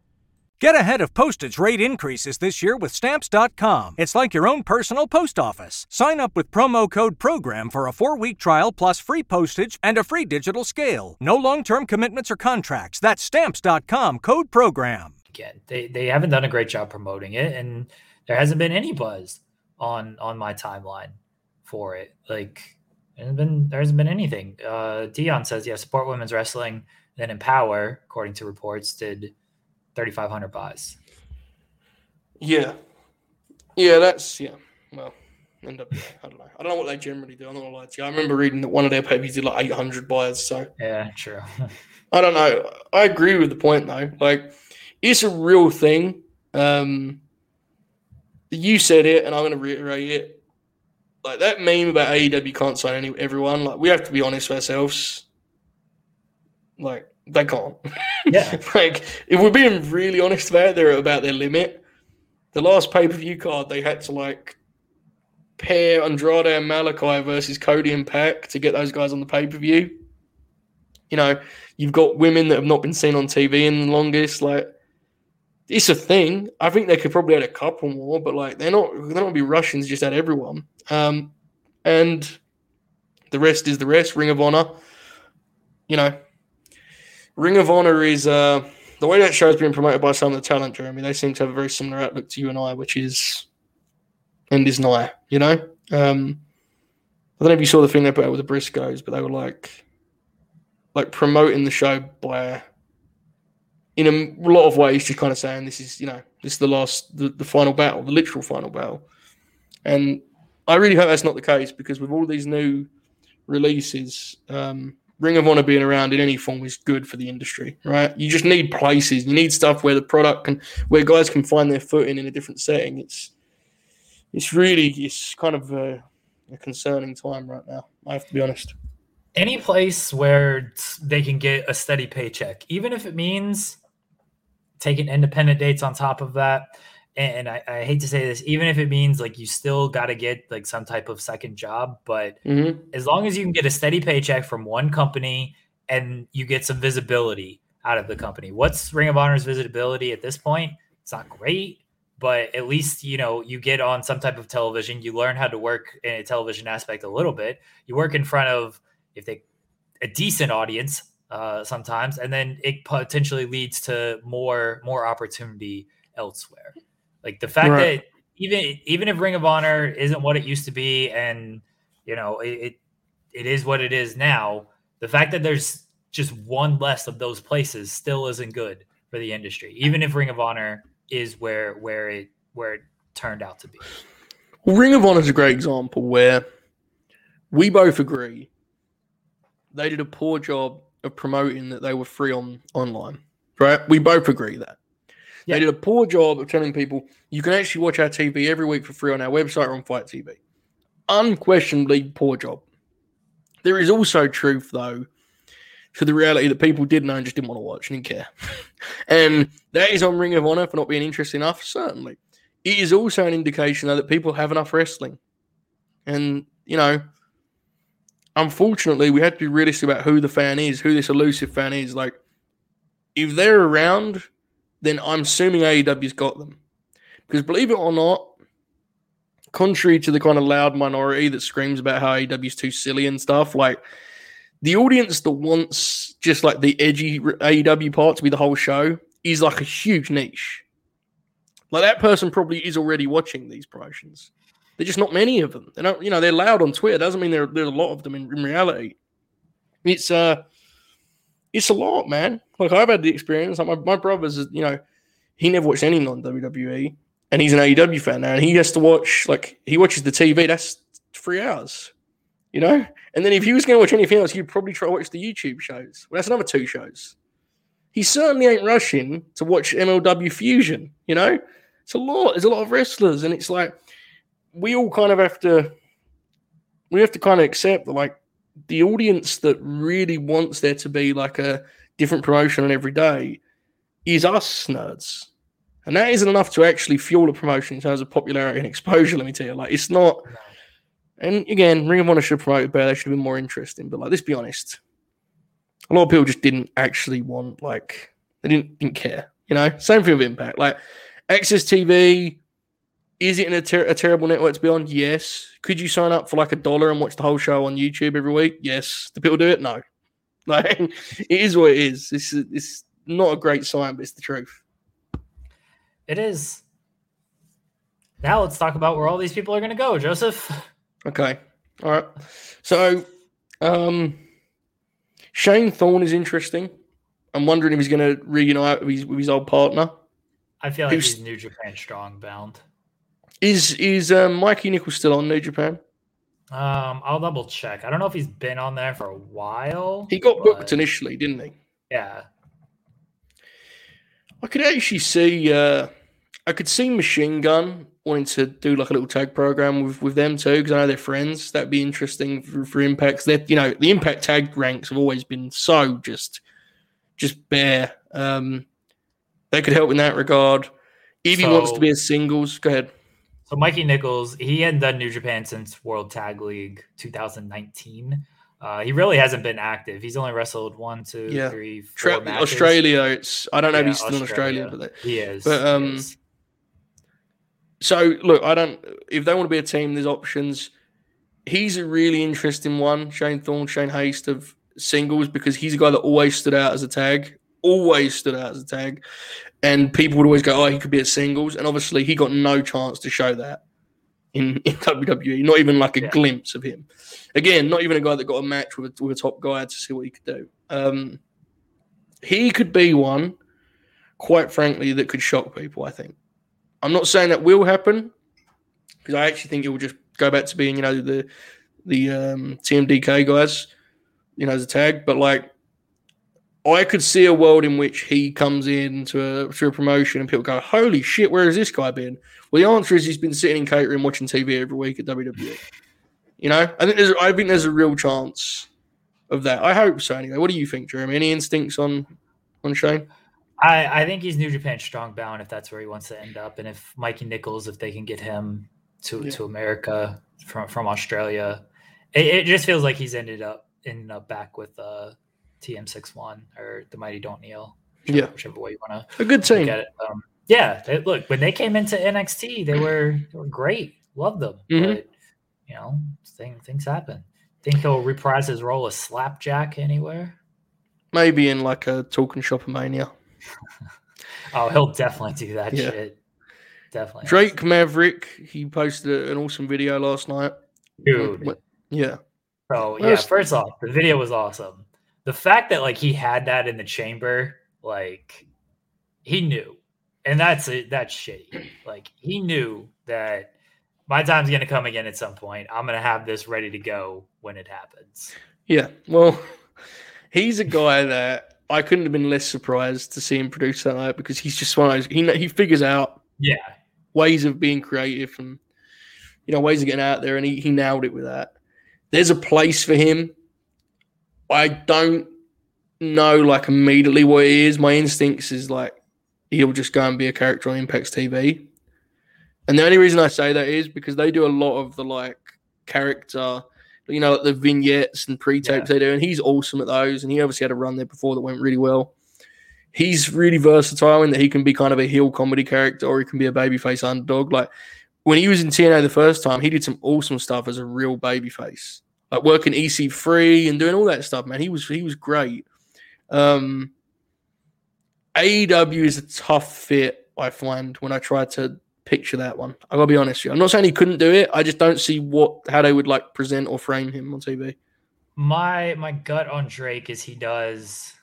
Get ahead of postage rate increases this year with Stamps.com. It's like your own personal post office. Sign up with promo code PROGRAM for a four week trial plus free postage and a free digital scale. No long term commitments or contracts. That's Stamps.com code PROGRAM. Again, they, they haven't done a great job promoting it, and there hasn't been any buzz on on my timeline for it. Like, And been there hasn't been anything. Uh, Dion says, yeah, support women's wrestling. Then Empower, according to reports, did 3,500 buys. Yeah, yeah, that's yeah. Well, end up. I don't know. I don't know what they generally do. I'm not gonna lie to you. I remember reading that one of their papers did like 800 buys. So Yeah, true. I don't know. I agree with the point though. Like, it's a real thing. Um, you said it, and I'm going to reiterate it. Like that meme about AEW can't sign any everyone. Like we have to be honest with ourselves. Like they can't. Yeah. like if we're being really honest about they're about their limit. The last pay per view card, they had to like pair Andrade and Malakai versus Cody and Pac to get those guys on the pay per view. You know, you've got women that have not been seen on TV in the longest. Like, it's a thing. I think they could probably add a couple more, but like they're not they're not gonna be Russians just at everyone. Um, and the rest is the rest. Ring of Honor. You know, Ring of Honor is uh the way that show's been promoted by some of the talent, Jeremy. They seem to have a very similar outlook to you and I, which is end is nigh. You know, um, I don't know if you saw the thing they put out with the Briscoes, but they were like like promoting the show by in a lot of ways just kind of saying this is you know this is the last the, the final battle the literal final battle and i really hope that's not the case because with all these new releases um ring of honor being around in any form is good for the industry right? You just need places. You need stuff where the product can where guys can find their footing in a different setting. It's it's really it's kind of a, a concerning time right now i have to be honest. Any place where they can get a steady paycheck, even if it means taking independent dates on top of that. And I, I hate to say this, even if it means like you still got to get like some type of second job, but mm-hmm. as long as you can get a steady paycheck from one company and you get some visibility out of the company. What's Ring of Honor's visibility at this point? It's not great, but at least you know you get on some type of television. You learn how to work in a television aspect a little bit. You work in front of if they a decent audience uh, sometimes, and then it potentially leads to more more opportunity elsewhere. Like the fact Right. that even even if Ring of Honor isn't what it used to be, and you know it, it it is what it is now. The fact that there's just one less of those places still isn't good for the industry, even if Ring of Honor is where where it where it turned out to be. Well, Ring of Honor is a great example where we both agree they did a poor job of promoting that they were free on online. Right? We both agree that. They did a poor job of telling people you can actually watch our TV every week for free on our website or on FITE TV. Unquestionably poor job. There is also truth though to the reality that people did know and just didn't want to watch and didn't care. and that is on Ring of Honor for not being interesting enough, certainly it is also an indication though that people have enough wrestling. And, you know, unfortunately, we have to be realistic about who the fan is, who this elusive fan is. Like, if they're around, then I'm assuming AEW's got them. Because believe it or not, contrary to the kind of loud minority that screams about how AEW's too silly and stuff, like the audience that wants just like the edgy AEW part to be the whole show is like a huge niche. Like that person probably is already watching these promotions. They're just not many of them. They don't, you know, they're loud on Twitter. Doesn't mean there there's a lot of them in, in reality. It's uh, it's a lot, man. Like I've had the experience. Like my my brother's, you know, he never watched any non WWE, and he's an AEW fan now, and he has to watch like he watches the TV. That's three hours, you know. And then if he was going to watch anything else, he'd probably try to watch the YouTube shows. Well, that's another two shows. He certainly ain't rushing to watch MLW Fusion, you know it's a lot. There's a lot of wrestlers, and it's like we all kind of have to we have to kind of accept that like the audience that really wants there to be like a different promotion on every day is us nerds. And that isn't enough to actually fuel a promotion in terms of popularity and exposure, let me tell you. Like it's not and again, Ring of Honor should promote it better, they should have been more interesting. But like let's be honest. A lot of people just didn't actually want like they didn't didn't care. You know? Same thing with Impact. Like AXS TV, is it in a, ter- a terrible network to be on? Yes. Could you sign up for like a dollar and watch the whole show on YouTube every week? Yes. Do people do it? No. Like it is what it is. It's it's not a great sign, but it's the truth. It is. Now let's talk about where all these people are going to go, Joseph. Okay. All right. So, um, Shane Thorne is interesting. I'm wondering if he's going to reunite with his, with his old partner. I feel like Who's- he's New Japan strong bound. Is is um, Mikey Nichols still on New Japan? Um, I'll double check. I don't know if he's been on there for a while. He got booked initially, didn't he? Yeah. I could actually see. Uh, I could see Machine Gun wanting to do like a little tag program with with them too, because I know they're friends. That'd be interesting for, for Impacts. That you know, the Impact tag ranks have always been so just, just bare. Um, they could help in that regard. If he wants to be a singles, go ahead. So Mikey Nichols, he hadn't done New Japan since World Tag League 2019. Uh, he really hasn't been active. He's only wrestled one, two, Yeah. three, four Tra- matches. Australia. It's I don't know if he's still in Australia, but they, He is. But, he um, is. So look, I don't. If they want to be a team, there's options. He's a really interesting one, Shane Thorne, Shane Haste of singles because he's a guy that always stood out as a tag, always stood out as a tag, and people would always go, "Oh, he could be a singles," and obviously he got no chance to show that in, in WWE, not even like a Yeah. glimpse of him. Again, not even a guy that got a match with a, with a top guy to see what he could do. Um, he could be one, quite frankly, that could shock people. I think. I'm not saying that will happen because I actually think it will just go back to being, you know, the the um, TMDK guys, you know, as a tag. But like, I could see a world in which he comes in to a, to a promotion and people go, "Holy shit, where has this guy been?" Well, the answer is he's been sitting in catering, watching TV every week at WWE. You know, I think there's I think there's a real chance of that. I hope so. Anyway, what do you think, Jeremy? Any instincts on on Shane? I, I think he's New Japan strong bound if that's where he wants to end up, and if Mikey Nichols, if they can get him to Yeah. to America from from Australia, it, it just feels like he's ended up ended up back with uh, TM61 or the Mighty Don't Kneel. Yeah. whichever way you want to. A good team. look at it. Um, yeah, they, look when they came into NXT, they were they were great. Loved them, Mhm. but you know, thing, things happen. Think he'll reprise his role as Slapjack anywhere? Maybe in like a talking shop of mania. Oh, he'll definitely do that Yeah. shit. Definitely. Drake Maverick, he posted an awesome video last night. dude. Yeah. So yeah, first off, the video was awesome. The fact that like he had that in the chamber, like he knew, and that's it. That's shitty. Like he knew that my time's gonna come again at some point. I'm gonna have this ready to go when it happens. Yeah. Well, he's a guy that I couldn't have been less surprised to see him produce that night because he's just one of those. He he figures out Yeah, ways of being creative and you know ways of getting out there, and he, he nailed it with that. There's a place for him. I don't know like immediately what he is. My instincts is like he'll just go and be a character on Impact's TV. And the only reason I say that is because they do a lot of the like character, you know, like the vignettes and pre-tapes they do, and he's awesome at those. And he obviously had a run there before that went really well. He's really versatile in that he can be kind of a heel comedy character or he can be a babyface underdog. Like when he was in TNA the first time, he did some awesome stuff as a real babyface, like working EC3 and doing all that stuff. Man, he was he was great. Um, AEW is a tough fit. I find when I try to picture that one, I gotta be honest with you. I'm not saying he couldn't do it. I just don't see what how they would like present or frame him on TV. my my gut on Drake is he does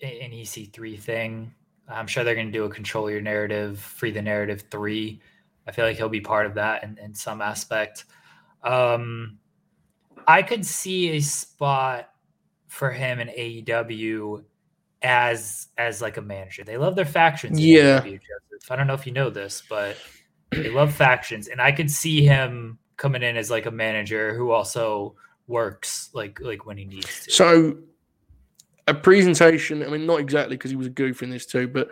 an EC3 thing. I'm sure they're gonna do a control your narrative, free the narrative three. I feel like he'll be part of that in, in some aspect. Um, I could see a spot for him in AEW as as like a manager. They love their factions. Yeah. AEW, I don't know if you know this, but they love factions, and I could see him coming in as like a manager who also works like like when he needs to. So a presentation, I mean, not exactly because he was a goof in this too, but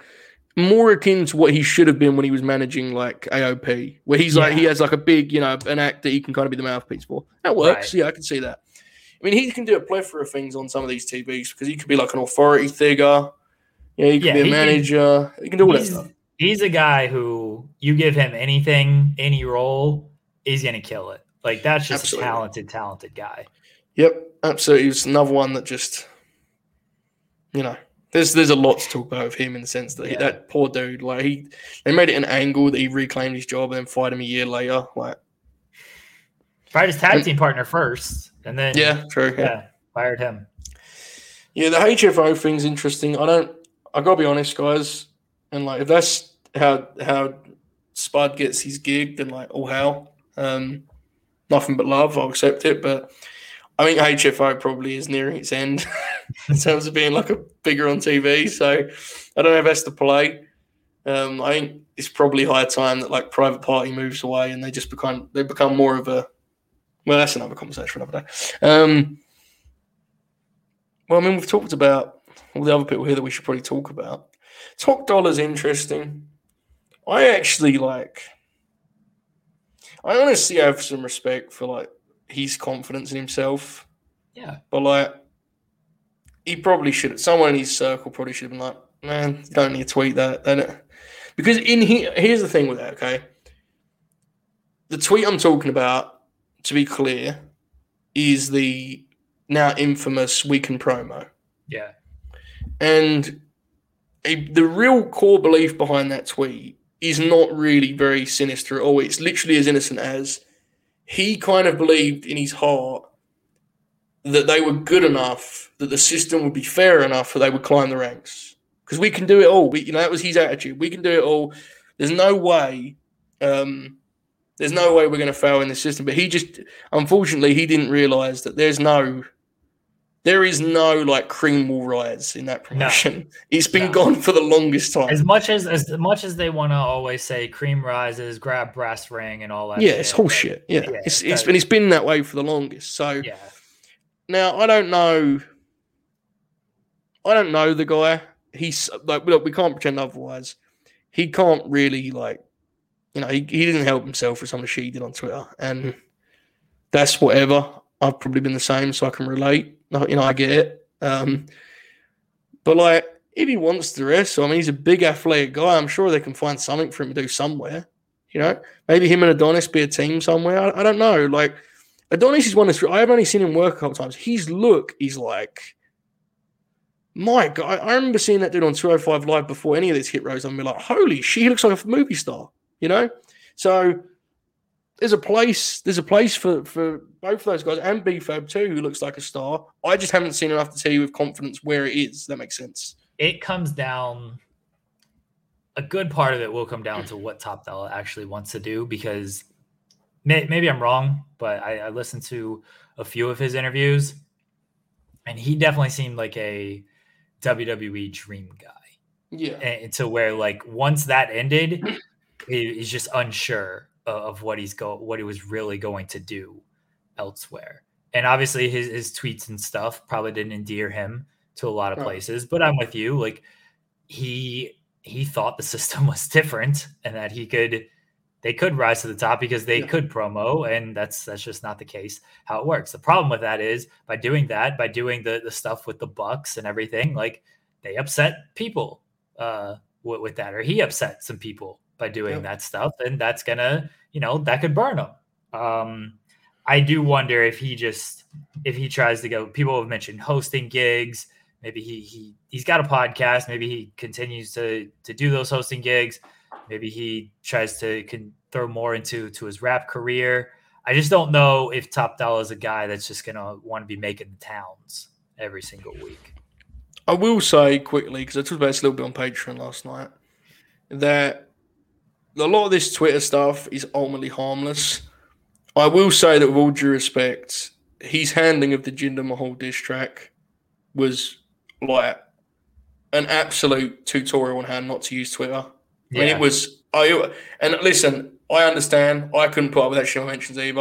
more akin to what he should have been when he was managing like AOP, where he's like he has like a big, you know, an act that he can kind of be the mouthpiece for. That works. Right. Yeah, I can see that. I mean, he can do a plethora of things on some of these TVs because he could be like an authority figure. Yeah, he could Yeah, be a he can- manager. he can do all that stuff. he's a guy who you give him anything, any role, he's gonna kill it. Like that's just Absolutely. a talented, talented guy. Yep, absolutely. It's another one that just, you know, there's there's a lot to talk about with him in the sense that he, that poor dude, like he, they made it an angle that he reclaimed his job and then fired him a year later. Like, Fired his tag team partner first, and then Yeah, true. yeah, Yeah. fired him. yeah, the HFO thing's interesting. I don't. I gotta be honest, guys. And like, if that's how how Spud gets his gig, then like, oh hell, um, nothing but love. I'll accept it. But I think HFO probably is nearing its end in terms of being like a bigger on TV. So I don't know if that's the play. Um, I think it's probably high time that like private party moves away and they just become they become more of a well, that's another conversation for another day. Um, well, I mean, we've talked about all the other people here that we should probably talk about. Top Dollar's interesting. I actually like. I honestly have some respect for like his confidence in himself, Yeah, but like he probably should. Someone in his circle probably should have been like, "Man, you don't need to tweet that." They don't- Because in here, here's the thing with that. Okay, the tweet I'm talking about, to be clear, is the now infamous weekend promo. yeah, And a, the real core belief behind that tweet is not really very sinister at all. It's literally as innocent as he kind of believed in his heart that they were good enough, that the system would be fair enough that they would climb the ranks. Because we can do it all. We, you know, that was his attitude. We can do it all. There's no way. Um, there's no way we're going to fail in the system. But he just, unfortunately, he didn't realize that there's no there is no like cream will rise in that promotion. It's been No. gone for the longest time. as much as as much as they want to always say cream rises, grab brass ring, and all that. yeah, shit, it's horseshit. Yeah, yeah, it's it's that- been it's been that way for the longest. So Yeah, now I don't know. I don't know the guy. He's like look, we can't pretend otherwise. He can't really like, you know, he, he didn't help himself with some of the shit he did on Twitter, and that's whatever. I've probably been the same, so I can relate. You know, I get it. Um, but like, if he wants to wrestle, I mean, he's a big athletic guy. I'm sure they can find something for him to do somewhere. You know, maybe him and Adonis be a team somewhere. I, I don't know. Like, Adonis is one that's. I've only seen him work a couple times. His look is like, my God. I remember seeing that dude on 205 Live before any of this hit rows. I'm like, holy shit, he looks like a movie star. You know, so there's a place. There's a place for for both of those guys and BFAB too, who looks like a star. I just haven't seen enough to tell you with confidence where it is. That makes sense. it comes down. A good part of it will come down to what Top Dollar actually wants to do because may, maybe I'm wrong, but I, I listened to a few of his interviews, and he definitely seemed like a WWE dream guy. Yeah. and to where like once that ended, he, he's just unsure of, of what he's go what he was really going to do elsewhere. And obviously his his tweets and stuff probably didn't endear him to a lot of places. But I'm with you, like he he thought the system was different and that he could they could rise to the top because they Yeah. could promo and that's that's just not the case how it works the problem with that is by doing that by doing the the stuff with the bucks and everything like they upset people uh with, with that or he upset some people by doing that stuff and that's gonna you know that could burn him um i do wonder if he just if he tries to go people have mentioned hosting gigs. Maybe he he he's got a podcast. Maybe he continues to to do those hosting gigs. Maybe he tries to can throw more into to his rap career. I just don't know if top dollar is a guy that's just gonna want to be making the towns every single week. I will say quickly because I talked about this a little bit on Patreon last night that a lot of this Twitter stuff is ultimately harmless. I will say that with all due respect, his handling of the Jinder Mahal diss track was like an absolute tutorial on how not to use Twitter. I mean, it was. I and listen, I understand. I couldn't put up with that shit I mentions either,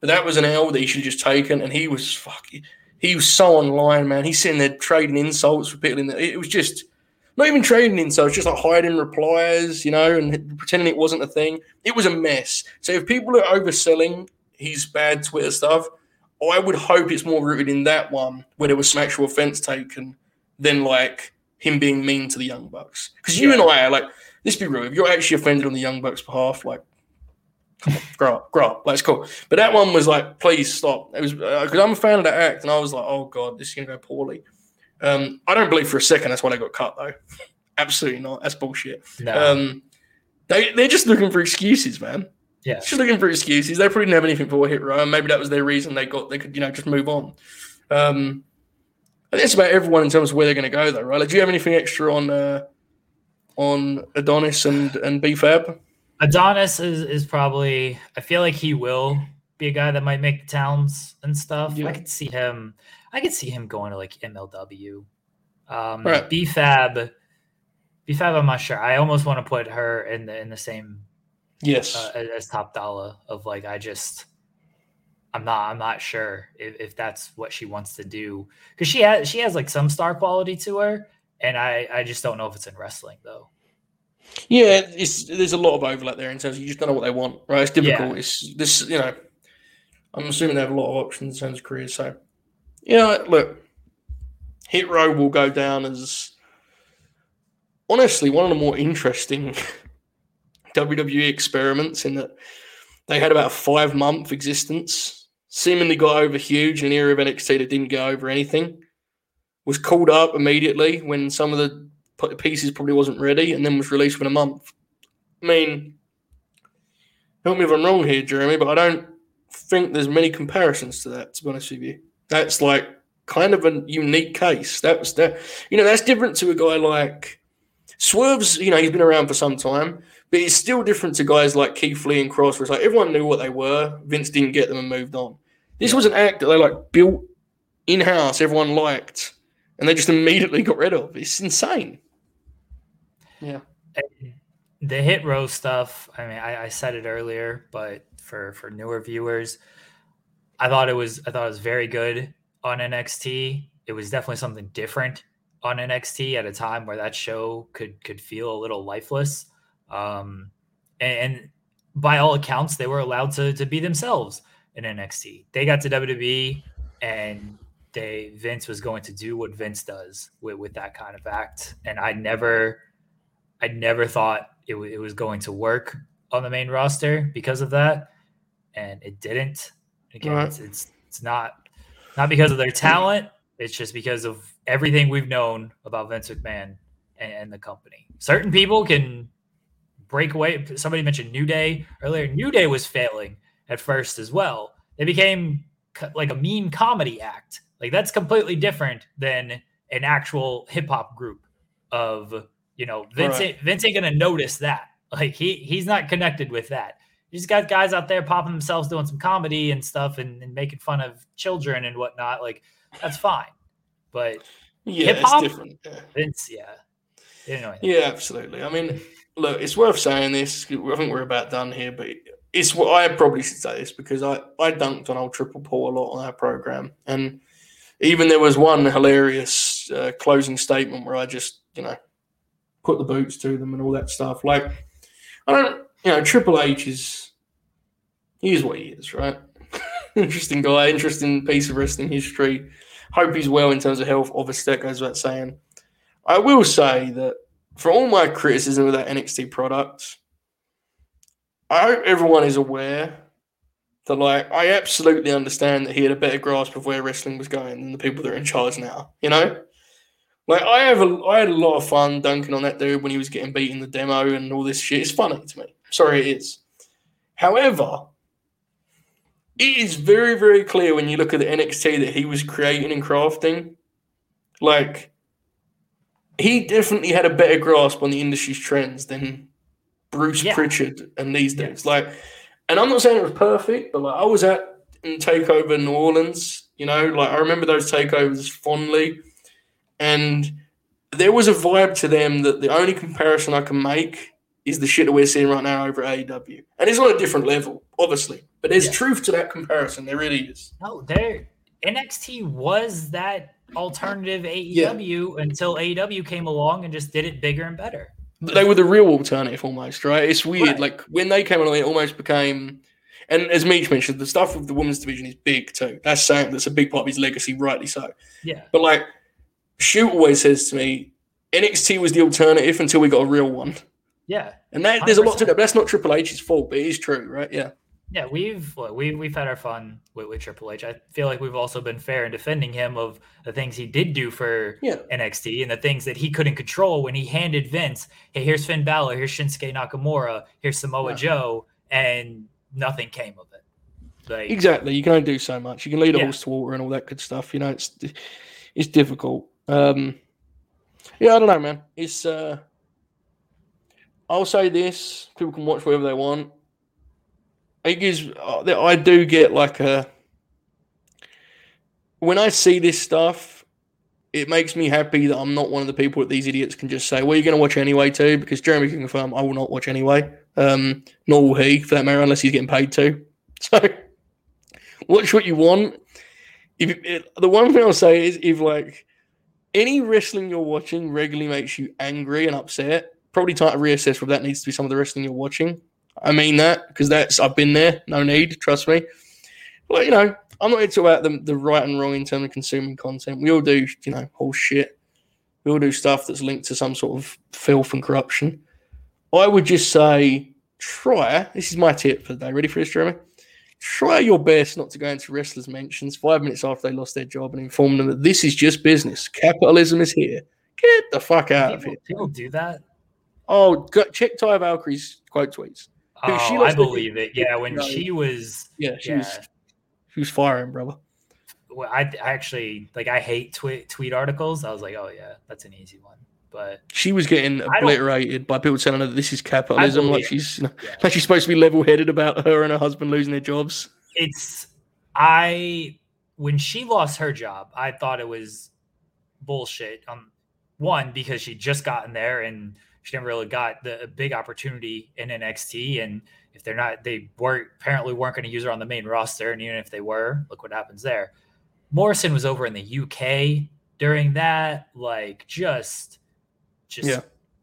but that was an L that he should have just taken, and he was fucking. He was so online, man. He's sitting there trading insults with people in there. It was just not even trading in, so it's just like hiding replies, you know, and pretending it wasn't a thing. It was a mess. So if people are overselling his bad Twitter stuff, I would hope it's more rooted in that one where there was some actual offense taken than like him being mean to the Young Bucks. Because you and I are like, let's be real, if you're actually offended on the Young Bucks' behalf, like, come on, grow up, grow up. That's cool. But that one was like, please stop. It was uh, because I'm a fan of that act, and I was like, oh god, this is gonna go poorly. Um, I don't believe for a second that's why they got cut though. Absolutely not. That's bullshit. no Um, they they're just looking for excuses, man. Yeah. Just looking for excuses. They probably didn't have anything for Hit Row, and maybe that was their reason they got they could, you know, just move on. Um I think that's about everyone in terms of where they're gonna go though, right? Like, do you have anything extra on uh on Adonis and and BFAB? Adonis is is probably. I feel like he will be a guy that might make the towns and stuff. Yeah. I could see him. I could see him going to like MLW. Um, Right. BFAB. BFAB. I'm not sure. I almost want to put her in the in the same Yes. uh, as, top dollar of like I just I'm not I'm not sure if, if that's what she wants to do because she has she has like some star quality to her and I I just don't know if it's in wrestling though. Yeah, it's there's a lot of overlap there in terms of you just don't know what they want, right? It's difficult. Yeah. It's this, you know. I'm assuming they have a lot of options in terms of careers. So, yeah, look, Hit Row will go down as honestly one of the more interesting WWE experiments in that they had about a five month existence, seemingly got over huge in an era of NXT that didn't go over anything. Was called up immediately when some of the pieces probably wasn't ready, and then was released within a month. I mean, help me if I'm wrong here, Jeremy, but I don't think there's many comparisons to that. To be honest with you, that's like kind of a unique case. That was that. You know, that's different to a guy like Swerve's. You know, he's been around for some time, but it's still different to guys like Keith Lee and Kross, where it's like everyone knew what they were. Vince didn't get them and moved on. This was an act that they like built in house. Everyone liked. And they just immediately got rid of. It's insane. Yeah. the hit row stuff i mean I, I said it earlier but for for newer viewers i thought it was i thought it was very good on nxt it was definitely something different on nxt at a time where that show could could feel a little lifeless. Um and, and by all accounts they were allowed to to be themselves in nxt they got to wwe and they vince was going to do what vince does with, with that kind of act. And i never I never thought it, w- it was going to work on the main roster because of that, and it didn't. Again, Right. it's, it's it's not not because of their talent. It's just because of everything we've known about Vince McMahon and, and the company. Certain people can break away. Somebody mentioned New Day earlier. New Day was failing at first as well. They became co- like a mean comedy act. Like that's completely different than an actual hip hop group of you know Vince. Right. Vince ain't gonna notice that. Like he he's not connected with that. You just got guys out there popping themselves doing some comedy and stuff and, and making fun of children and whatnot. Like that's fine. But Yeah, it's different. Yeah. Vince, yeah, they didn't know anything. yeah, absolutely. I mean, look, it's worth saying this. I think we're about done here, but it's what I probably should say this because I, I dunked on old Triple Paul a lot on our program. And even there was one hilarious uh, closing statement where I just, you know, put the boots to them and all that stuff. Like, I don't, you know, Triple H is, he is what he is, right? interesting guy, interesting piece of wrestling history. Hope he's well in terms of health. Obviously, that goes without saying. I will say that for all my criticism of that NXT product, I hope everyone is aware that, like, I absolutely understand that he had a better grasp of where wrestling was going than the people that are in charge now. You know, like I have a, I had a lot of fun dunking on that dude when he was getting beat in the demo and all this shit. It's funny to me. Sorry, it is. However, it is very, very clear when you look at the NXT that he was creating and crafting. Like, he definitely had a better grasp on the industry's trends than Bruce Yeah. Pritchard and these dudes. Yes. Like, and I'm not saying it was perfect, but like I was at in Takeover New Orleans. You know, like I remember those takeovers fondly, and there was a vibe to them that the only comparison I can make is the shit that we're seeing right now over at AEW, and it's on a different level, obviously. But there's Yeah. truth to that comparison. There really is. No, there NXT was that alternative AEW until AEW came along and just did it bigger and better. they were the real alternative almost, right? It's weird. Right. Like when they came along, it almost became. And as Meech mentioned, the stuff with the women's division is big too. That's saying that's a big part of his legacy, rightly so. Yeah. But like, Shoot always says to me, NXT was the alternative until we got a real one. Yeah. And that, there's a lot to 100%. that. But that's not Triple H's fault, but it is true, right? Yeah. Yeah, we've look, we we've had our fun with, with Triple H. I feel like we've also been fair in defending him of the things he did do for Yeah. NXT and the things that he couldn't control when he handed Vince, "Hey, here's Finn Balor, here's Shinsuke Nakamura, here's Samoa Yeah. Joe," and nothing came of it. Like, Exactly. You can only do so much. You can lead a Yeah. horse to water and all that good stuff. You know, it's it's difficult. Um, yeah, I don't know, man. It's uh, I'll say this: people can watch whatever they want. It gives. uh, I do get like a. When I see this stuff, it makes me happy that I'm not one of the people that these idiots can just say, "Well, you're going to watch anyway, too," because Jeremy can confirm I will not watch anyway. Um, nor will he, for that matter, unless he's getting paid to. So watch what you want. If it, the one thing I'll say is if like any wrestling you're watching regularly makes you angry and upset, probably time to reassess whether that needs to be some of the wrestling you're watching. I mean that because that's I've been there. No need, trust me. But you know, I'm not here to about the, the right and wrong in terms of consuming content. We all do, you know, whole shit. We all do stuff that's linked to some sort of filth and corruption. I would just say try. This is my tip for the day. Ready for this, Jeremy? try your best not to go into wrestlers' mentions five minutes after they lost their job and inform them that this is just business. Capitalism is here. Get the fuck out of here. people do that. Oh, check Taya Valkyrie's quote tweets. She Oh, lost I believe it. Yeah, when she was, Yeah, she yeah, was she was firing, brother. well, I, I actually like I hate tweet tweet articles. I was like, oh yeah, that's an easy one. But She was getting obliterated by people telling her that this is capitalism. Like she's yeah. like she's supposed to be level headed about her and her husband losing their jobs. it's I when she lost her job, I thought it was bullshit. Um, one because she just gotten there and she never really got the big opportunity in NXT, and if they're not, they weren't apparently weren't going to use her on the main roster, and even if they were, look what happens there. Morrison was over in the UK during that, like just, just Yeah.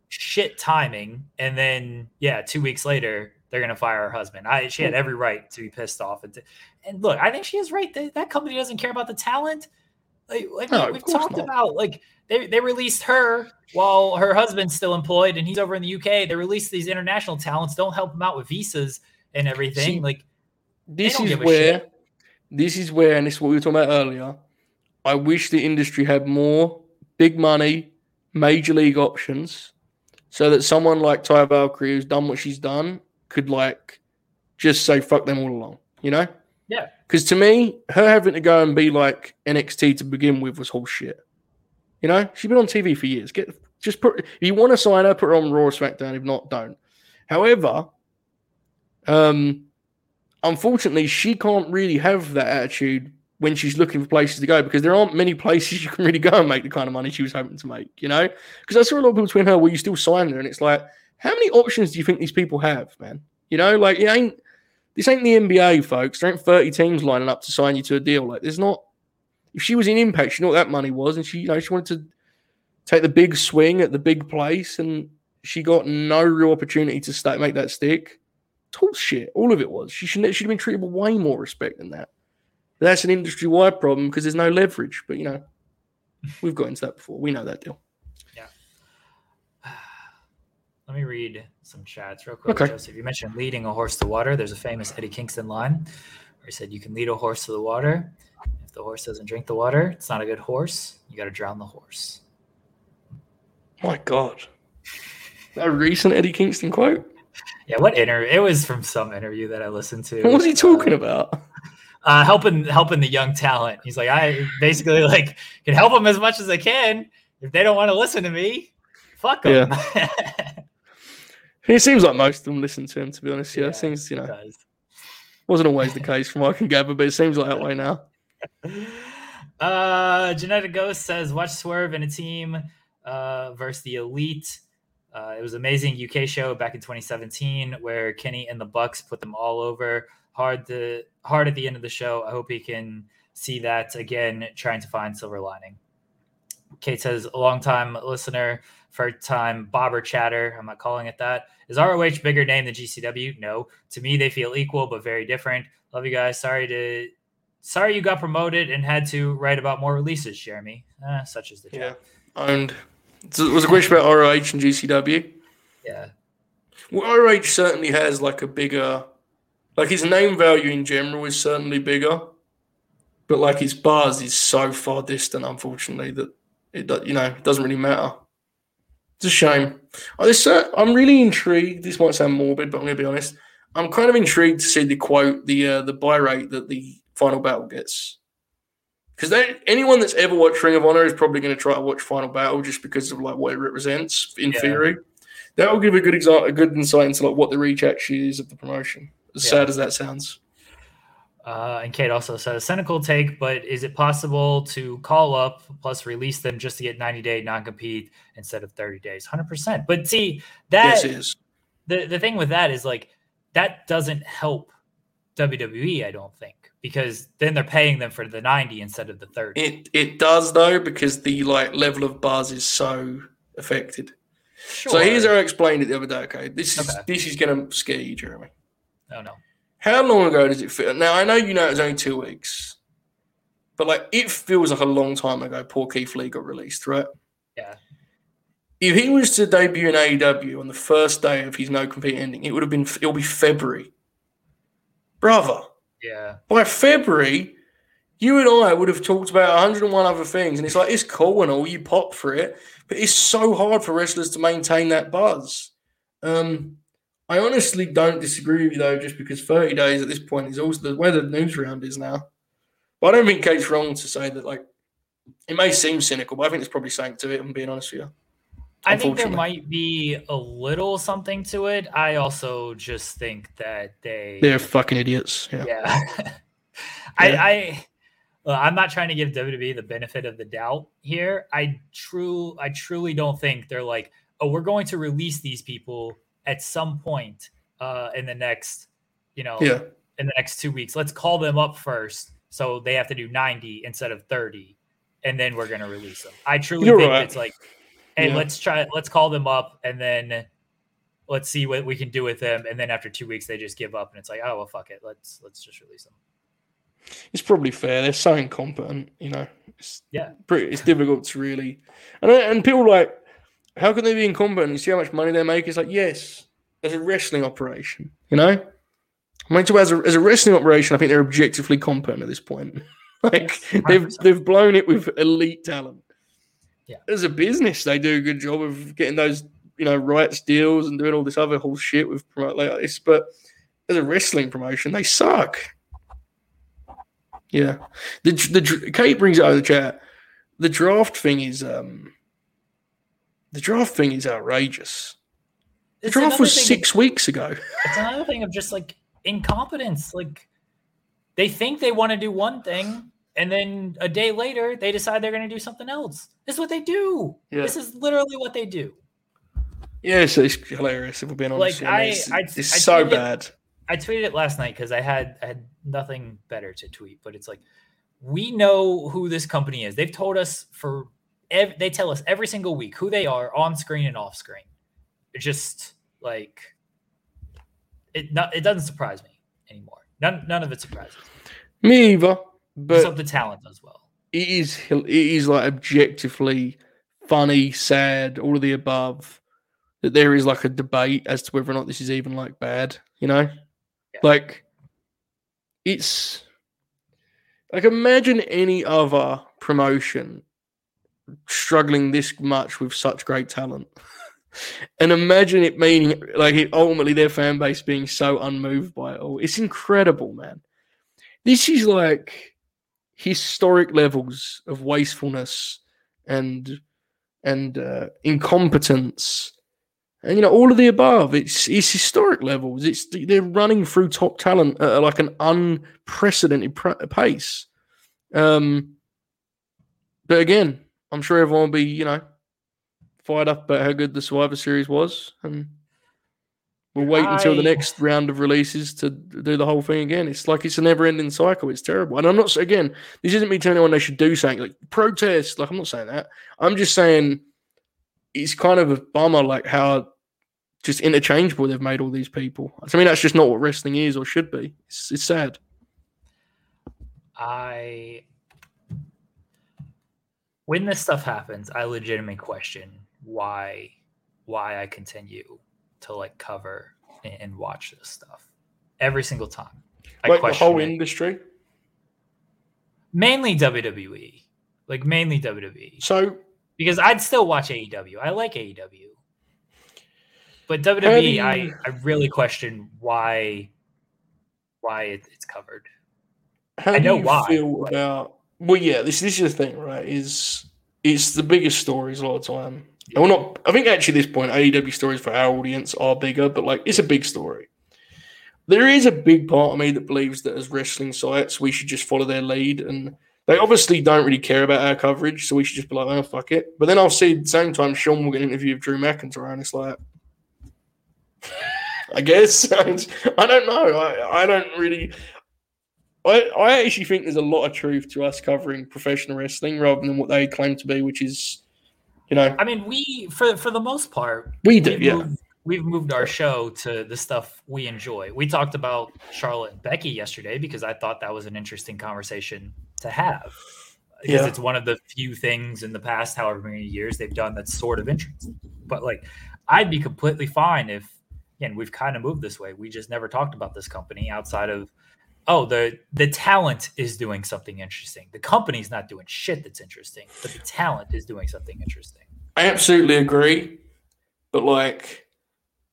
shit timing, and then yeah, two weeks later they're gonna fire her husband. I she had mm. every right to be pissed off. And, and look, I think she is right. That, that company doesn't care about the talent. Like, like No, we- we've talked not. about, like they, they released her while her husband's still employed and he's over in the UK. They released these international talents, don't help them out with visas and everything. See, like This is where shit. this is where, and this is what we were talking about earlier. I wish the industry had more big money, major league options, so that someone like Taya Valkyrie, who's done what she's done, could like just say fuck them all along. You know? Yeah. Because to me, her having to go and be like NXT to begin with was whole shit. You know, she's been on TV for years. Get just put if you want to sign her, put her on Raw or SmackDown. If not, don't. However, um, unfortunately, she can't really have that attitude when she's looking for places to go because there aren't many places you can really go and make the kind of money she was hoping to make, you know? Because I saw a lot of people between her, will you still sign her? And it's like, how many options do you think these people have, man? You know, like it ain't this ain't the NBA, folks. There ain't 30 teams lining up to sign you to a deal. Like there's not if she was in impact, she knew what that money was, and she, you know, she wanted to take the big swing at the big place, and she got no real opportunity to start make that stick. Total shit. All of it was. She should she'd have been treated with way more respect than that. But that's an industry wide problem because there's no leverage. But you know, we've got into that before. We know that deal. Let me read some chats real quick. Okay. Joseph, you mentioned leading a horse to water. There's a famous Eddie Kingston line where he said, You can lead a horse to the water. If the horse doesn't drink the water, it's not a good horse. You got to drown the horse. My God. That recent Eddie Kingston quote. Yeah, what interview? It was from some interview that I listened to. What was he talking Uh, about? uh, helping helping the young talent. He's like, I basically like can help them as much as I can. If they don't want to listen to me, fuck them. It seems like most of them listen to him. To be honest, yeah, Yeah, it seems you know does. wasn't always the case from what I can gather, but it seems like that way now. Uh, Genetic Ghost says, watch Swerve and a team uh, versus the Elite. Uh, it was amazing UK show back in 2017 where Kenny and the Bucks put them all over. Hard to hard at the end of the show. I hope he can see that again, trying to find silver lining. Kate says, a long time listener, first time bobber chatter. I'm not calling it that. Is ROH bigger name than GCW? No. To me, they feel equal but very different. Love you guys. Sorry to sorry you got promoted and had to write about more releases, Jeremy. Uh, such as the Yeah, And. So it was a question about ROH and GCW. Yeah. Well, ROH certainly has like a bigger, like his name value in general is certainly bigger, but like his buzz is so far distant, unfortunately, that it you know it doesn't really matter. It's a shame. Oh, this, uh, I'm really intrigued. This might sound morbid, but I'm going to be honest. I'm kind of intrigued to see the quote, the uh, the buy rate that the final battle gets. Because anyone that's ever watched Ring of Honor is probably going to try to watch Final Battle just because of like what it represents in Yeah. theory. That will give a good exa- a good insight into like what the reach actually is of the promotion. As Yeah. sad as that sounds. Uh, and Kate also says cynical take, but is it possible to call up plus release them just to get 90 day non compete instead of 30 days? 100%. But see, that yes, the, the thing with that is like that doesn't help WWE, I don't think, because then they're paying them for the 90 instead of the 30. It it does though because the like level of buzz is so affected. Sure. So here's how I explained it the other day. Okay, this is Okay. this is going to scare you, Jeremy. Oh no. How long ago does it feel? Now I know you know it was only two weeks, but like it feels like a long time ago. Poor Keith Lee got released, right? Yeah. If he was to debut in AEW on the first day of his no compete ending, it would have been it'll be February, brother. Yeah. By February, you and I would have talked about 101 other things, and it's like it's cool and all you pop for it, but it's so hard for wrestlers to maintain that buzz. Um, I honestly don't disagree with you though, just because 30 days at this point is also the way the news round is now. But I don't think Kate's wrong to say that. Like, it may seem cynical, but I think there's probably something to it. I'm being honest with you. I think there might be a little something to it. I also just think that they They're fucking idiots. Yeah. yeah. I, I well, I'm not trying to give WWE the benefit of the doubt here. I true I truly don't think they're like, oh, we're going to release these people at some point uh in the next, you know, Yeah. in the next two weeks. Let's call them up first. So they have to do 90 instead of 30, and then we're gonna release them. I truly You're think right. it's like, hey, Yeah. let's try let's call them up and then let's see what we can do with them. And then after two weeks they just give up and it's like, oh well fuck it. Let's let's just release them. It's probably fair. They're so incompetent, you know. It's Yeah. pretty. It's difficult to really, and and people like, how can they be incompetent? You see how much money they make? It's like, yes, as a wrestling operation, you know. I mean, to as a, as a wrestling operation, I think they're objectively competent at this point. like they've they've blown it with elite talent. Yeah. As a business, they do a good job of getting those, you know, rights deals and doing all this other whole shit with promote like this. But as a wrestling promotion, they suck. Yeah, the the Kate brings it out of the chat. The draft thing is um, the draft thing is outrageous. The It's draft was six weeks ago. It's another thing of just like incompetence. Like they think they want to do one thing, and then a day later they decide they're going to do something else. This is what they do. Yeah. This is literally what they do. Yeah, so it's hilarious if we're being honest. Like, I I- it's, I- it's I so bad. I tweeted it last night because I had I had nothing better to tweet, but it's like we know who this company is. They've told us for ev- they tell us every single week who they are on screen and off screen. It's just like it. Not, it doesn't surprise me anymore. None none of it surprises me. Me either, but Except the talent as well. It is it is like objectively funny, sad, all of the above. That there is like a debate as to whether or not this is even like bad, you know? Yeah. Like it's like imagine any other promotion struggling this much with such great talent. and imagine it meaning like it, ultimately their fan base being so unmoved by it all. It's incredible, man. This is like historic levels of wastefulness and and uh, incompetence and you know all of the above it's it's historic levels it's they're running through top talent at like an unprecedented pr- pace um but again i'm sure everyone will be you know fired up about how good the survivor series was and we'll wait until the next round of releases to do the whole thing again it's like it's a never ending cycle it's terrible and i'm not again this isn't me telling anyone they should do something like protest like i'm not saying that i'm just saying it's kind of a bummer like how just interchangeable they've made all these people. I mean, that's just not what wrestling is or should be. It's, it's sad. I when this stuff happens, I legitimately question why why I continue to like cover and, and watch this stuff every single time. I like the whole it. industry. mainly WWE, like mainly WWE, So because I'd still watch AEW. I like AEW, But WWE, you- I, I really question why why it, it's covered. How I do know you why, feel about? Well, yeah, this this is the thing, right? Is it's the biggest stories a lot of time. And we're not. I think actually, at this point, AEW stories for our audience are bigger, but like it's a big story. There is a big part of me that believes that as wrestling sites, we should just follow their lead, and they obviously don't really care about our coverage, so we should just be like, "Oh fuck it." But then I'll see at the same time Sean will get an interview with Drew McIntyre, and it's like, I guess I don't know. I I don't really. I, I actually think there's a lot of truth to us covering professional wrestling rather than what they claim to be, which is, you know, I mean, we for for the most part, we do, we've yeah. moved, we've moved our show to the stuff we enjoy. We talked about Charlotte and Becky yesterday because I thought that was an interesting conversation to have. Because Yeah. it's one of the few things in the past, however many years they've done that's sort of interesting. But like, I'd be completely fine if, again, we've kind of moved this way. We just never talked about this company outside of, oh, the the talent is doing something interesting. The company's not doing shit that's interesting, but the talent is doing something interesting. I absolutely agree. But like,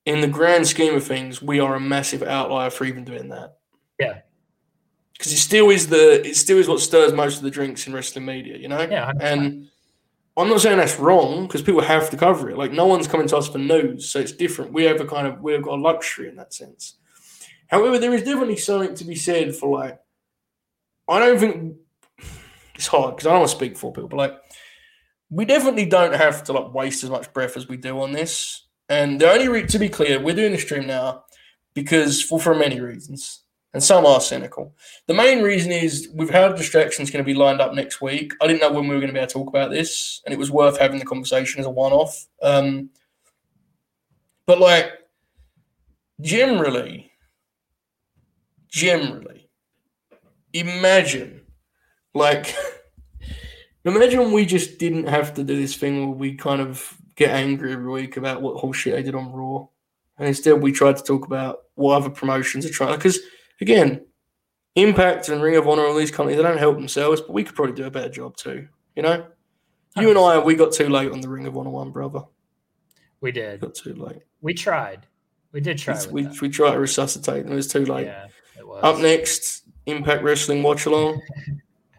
in the grand scheme of things, we are a massive outlier for even doing that. Yeah. Because it still is the it still is what stirs most of the drinks in wrestling media, you know? Yeah, 100%. And I'm not saying that's wrong because people have to cover it. Like no one's coming to us for news, so it's different. We have a kind of we've got a luxury in that sense. However, there is definitely something to be said for like I don't think it's hard because I don't want to speak for people, but like we definitely don't have to like waste as much breath as we do on this. And the only re- to be clear, we're doing the stream now because for for many reasons, and some are cynical. The main reason is we've had distractions going to be lined up next week. I didn't know when we were going to be able to talk about this, and it was worth having the conversation as a one-off. Um, but like generally, generally, imagine like imagine we just didn't have to do this thing where we kind of get angry every week about what whole shit they did on Raw, and instead we tried to talk about what other promotions are trying. Because again, Impact and Ring of Honor, all these companies, they don't help themselves, but we could probably do a better job too. You know, you and I, we got too late on the Ring of Honor one, brother. We did. Got too late. We tried. We did try. We we tried to resuscitate, and it was too late. yeah. Up next, Impact Wrestling watch along.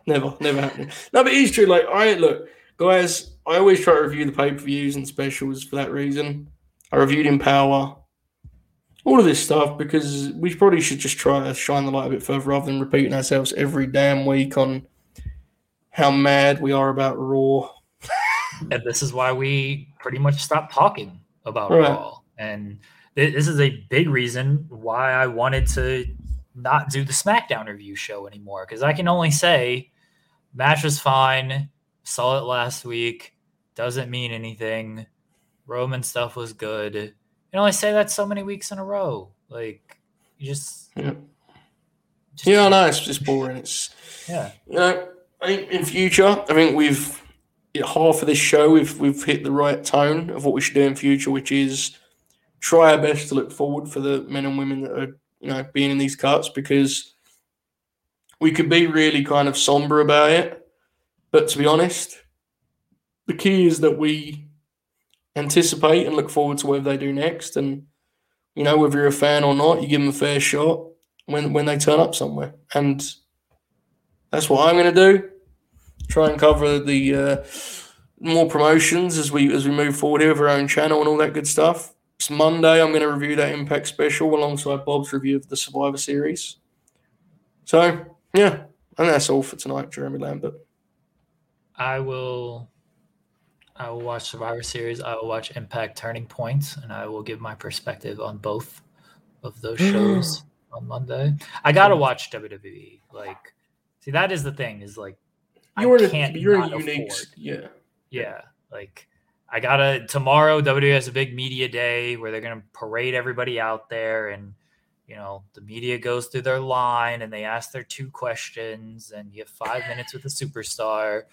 never, never happening. No, but it's true. Like, I look, guys, I always try to review the pay per views and specials for that reason. I reviewed Empower, all of this stuff because we probably should just try to shine the light a bit further rather than repeating ourselves every damn week on how mad we are about Raw. And this is why we pretty much stopped talking about Right. Raw. And this is a big reason why I wanted to not do the SmackDown review show anymore. Because I can only say match was fine. Saw it last week. Doesn't mean anything. Roman stuff was good. You can only say that so many weeks in a row. Like you just, Yeah, just yeah, I know it's just boring. It's yeah. you know, I think in future, I think we've yeah, half of this show we've we've hit the right tone of what we should do in future, which is try our best to look forward for the men and women that are you know being in these cuts because we could be really kind of somber about it, but to be honest, the key is that we anticipate and look forward to whatever they do next, and you know whether you're a fan or not, you give them a fair shot when when they turn up somewhere, and that's what I'm going to do. Try and cover the uh, more promotions as we as we move forward here with our own channel and all that good stuff. It's Monday. I'm going to review that Impact special alongside Bob's review of the Survivor Series. So yeah, and that's all for tonight, Jeremy Lambert. I will I will watch Survivor Series. I will watch Impact Turning Points, Point, and I will give my perspective on both of those shows on Monday. I gotta watch WWE. Like, see, that is the thing. Is like, You're I can't a, you're not a unique, afford. yeah. Yeah, like I gotta tomorrow. WWE has a big media day where they're gonna parade everybody out there, and you know the media goes through their line and they ask their two questions, and you have five minutes with a superstar.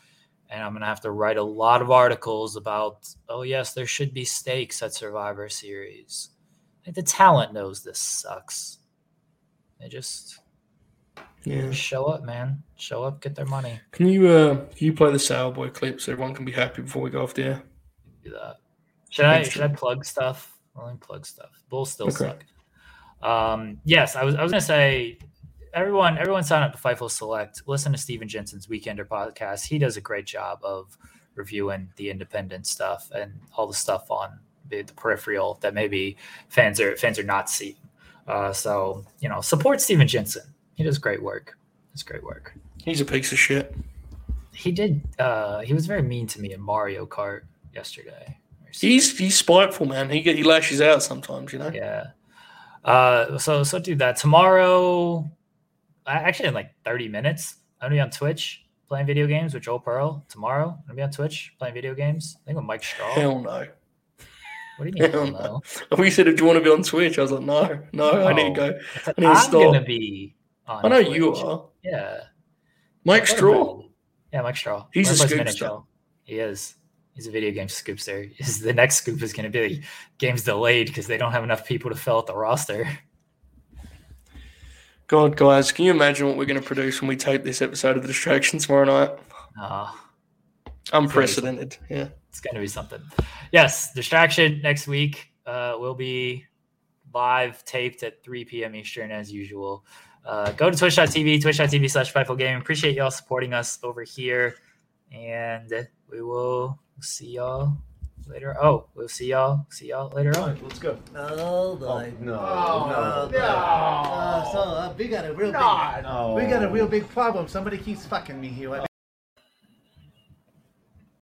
And I'm gonna have to write a lot of articles about, oh yes, there should be stakes at Survivor Series. Like the talent knows this sucks. They just Yeah. show up, man. Show up, get their money. Can you uh can you play the Sourboy clip so everyone can be happy before we go off the air? Do that. Should I Thanks, should I plug stuff Rolling plug stuff. Bulls still okay. suck. Um, yes, I was I was gonna say everyone everyone sign up to Fightful Select. Listen to Steven Jensen's Weekender podcast. He does a great job of reviewing the independent stuff and all the stuff on the, the peripheral that maybe fans are fans are not seeing. Uh, so you know, support Steven Jensen. He does great work. It's great work. He's a piece of shit. He did. Uh, he was very mean to me in Mario Kart yesterday. He's he's spiteful, man. He get he lashes out sometimes, you know. Yeah. Uh, so so do that tomorrow. I actually, in like thirty minutes, I'm gonna be on Twitch playing video games with Joel Pearl. Tomorrow, I'm gonna be on Twitch playing video games. I think with Mike Straw. Hell no. What do you mean? Hell no? We said, "Do you want to be on Twitch?" I was like, "No, no, no I need to go. I need I'm to gonna be. I know Twitch. you are. Yeah. Mike Straw. Yeah, Mike Straw. He's a scoopster. He is. He's a video game scoopster. Is the next scoop is going to be games delayed because they don't have enough people to fill out the roster. God, guys, can you imagine what we're going to produce when we tape this episode of The Distraction tomorrow night? Uh, Unprecedented. Yeah. It's going to be something. Yes, Distraction next week uh, will be live taped at 3 p.m. Eastern as usual. Uh, go to twitch.tv, twitch.tv slash Fightful Gaming. Appreciate y'all supporting us over here. And we will see y'all later. Oh, we'll see y'all. See y'all later on. let's go. Oh boy. Oh, no. Oh, no. no. Uh, so uh, we got a real big. No. We got a real big problem. Somebody keeps fucking me here.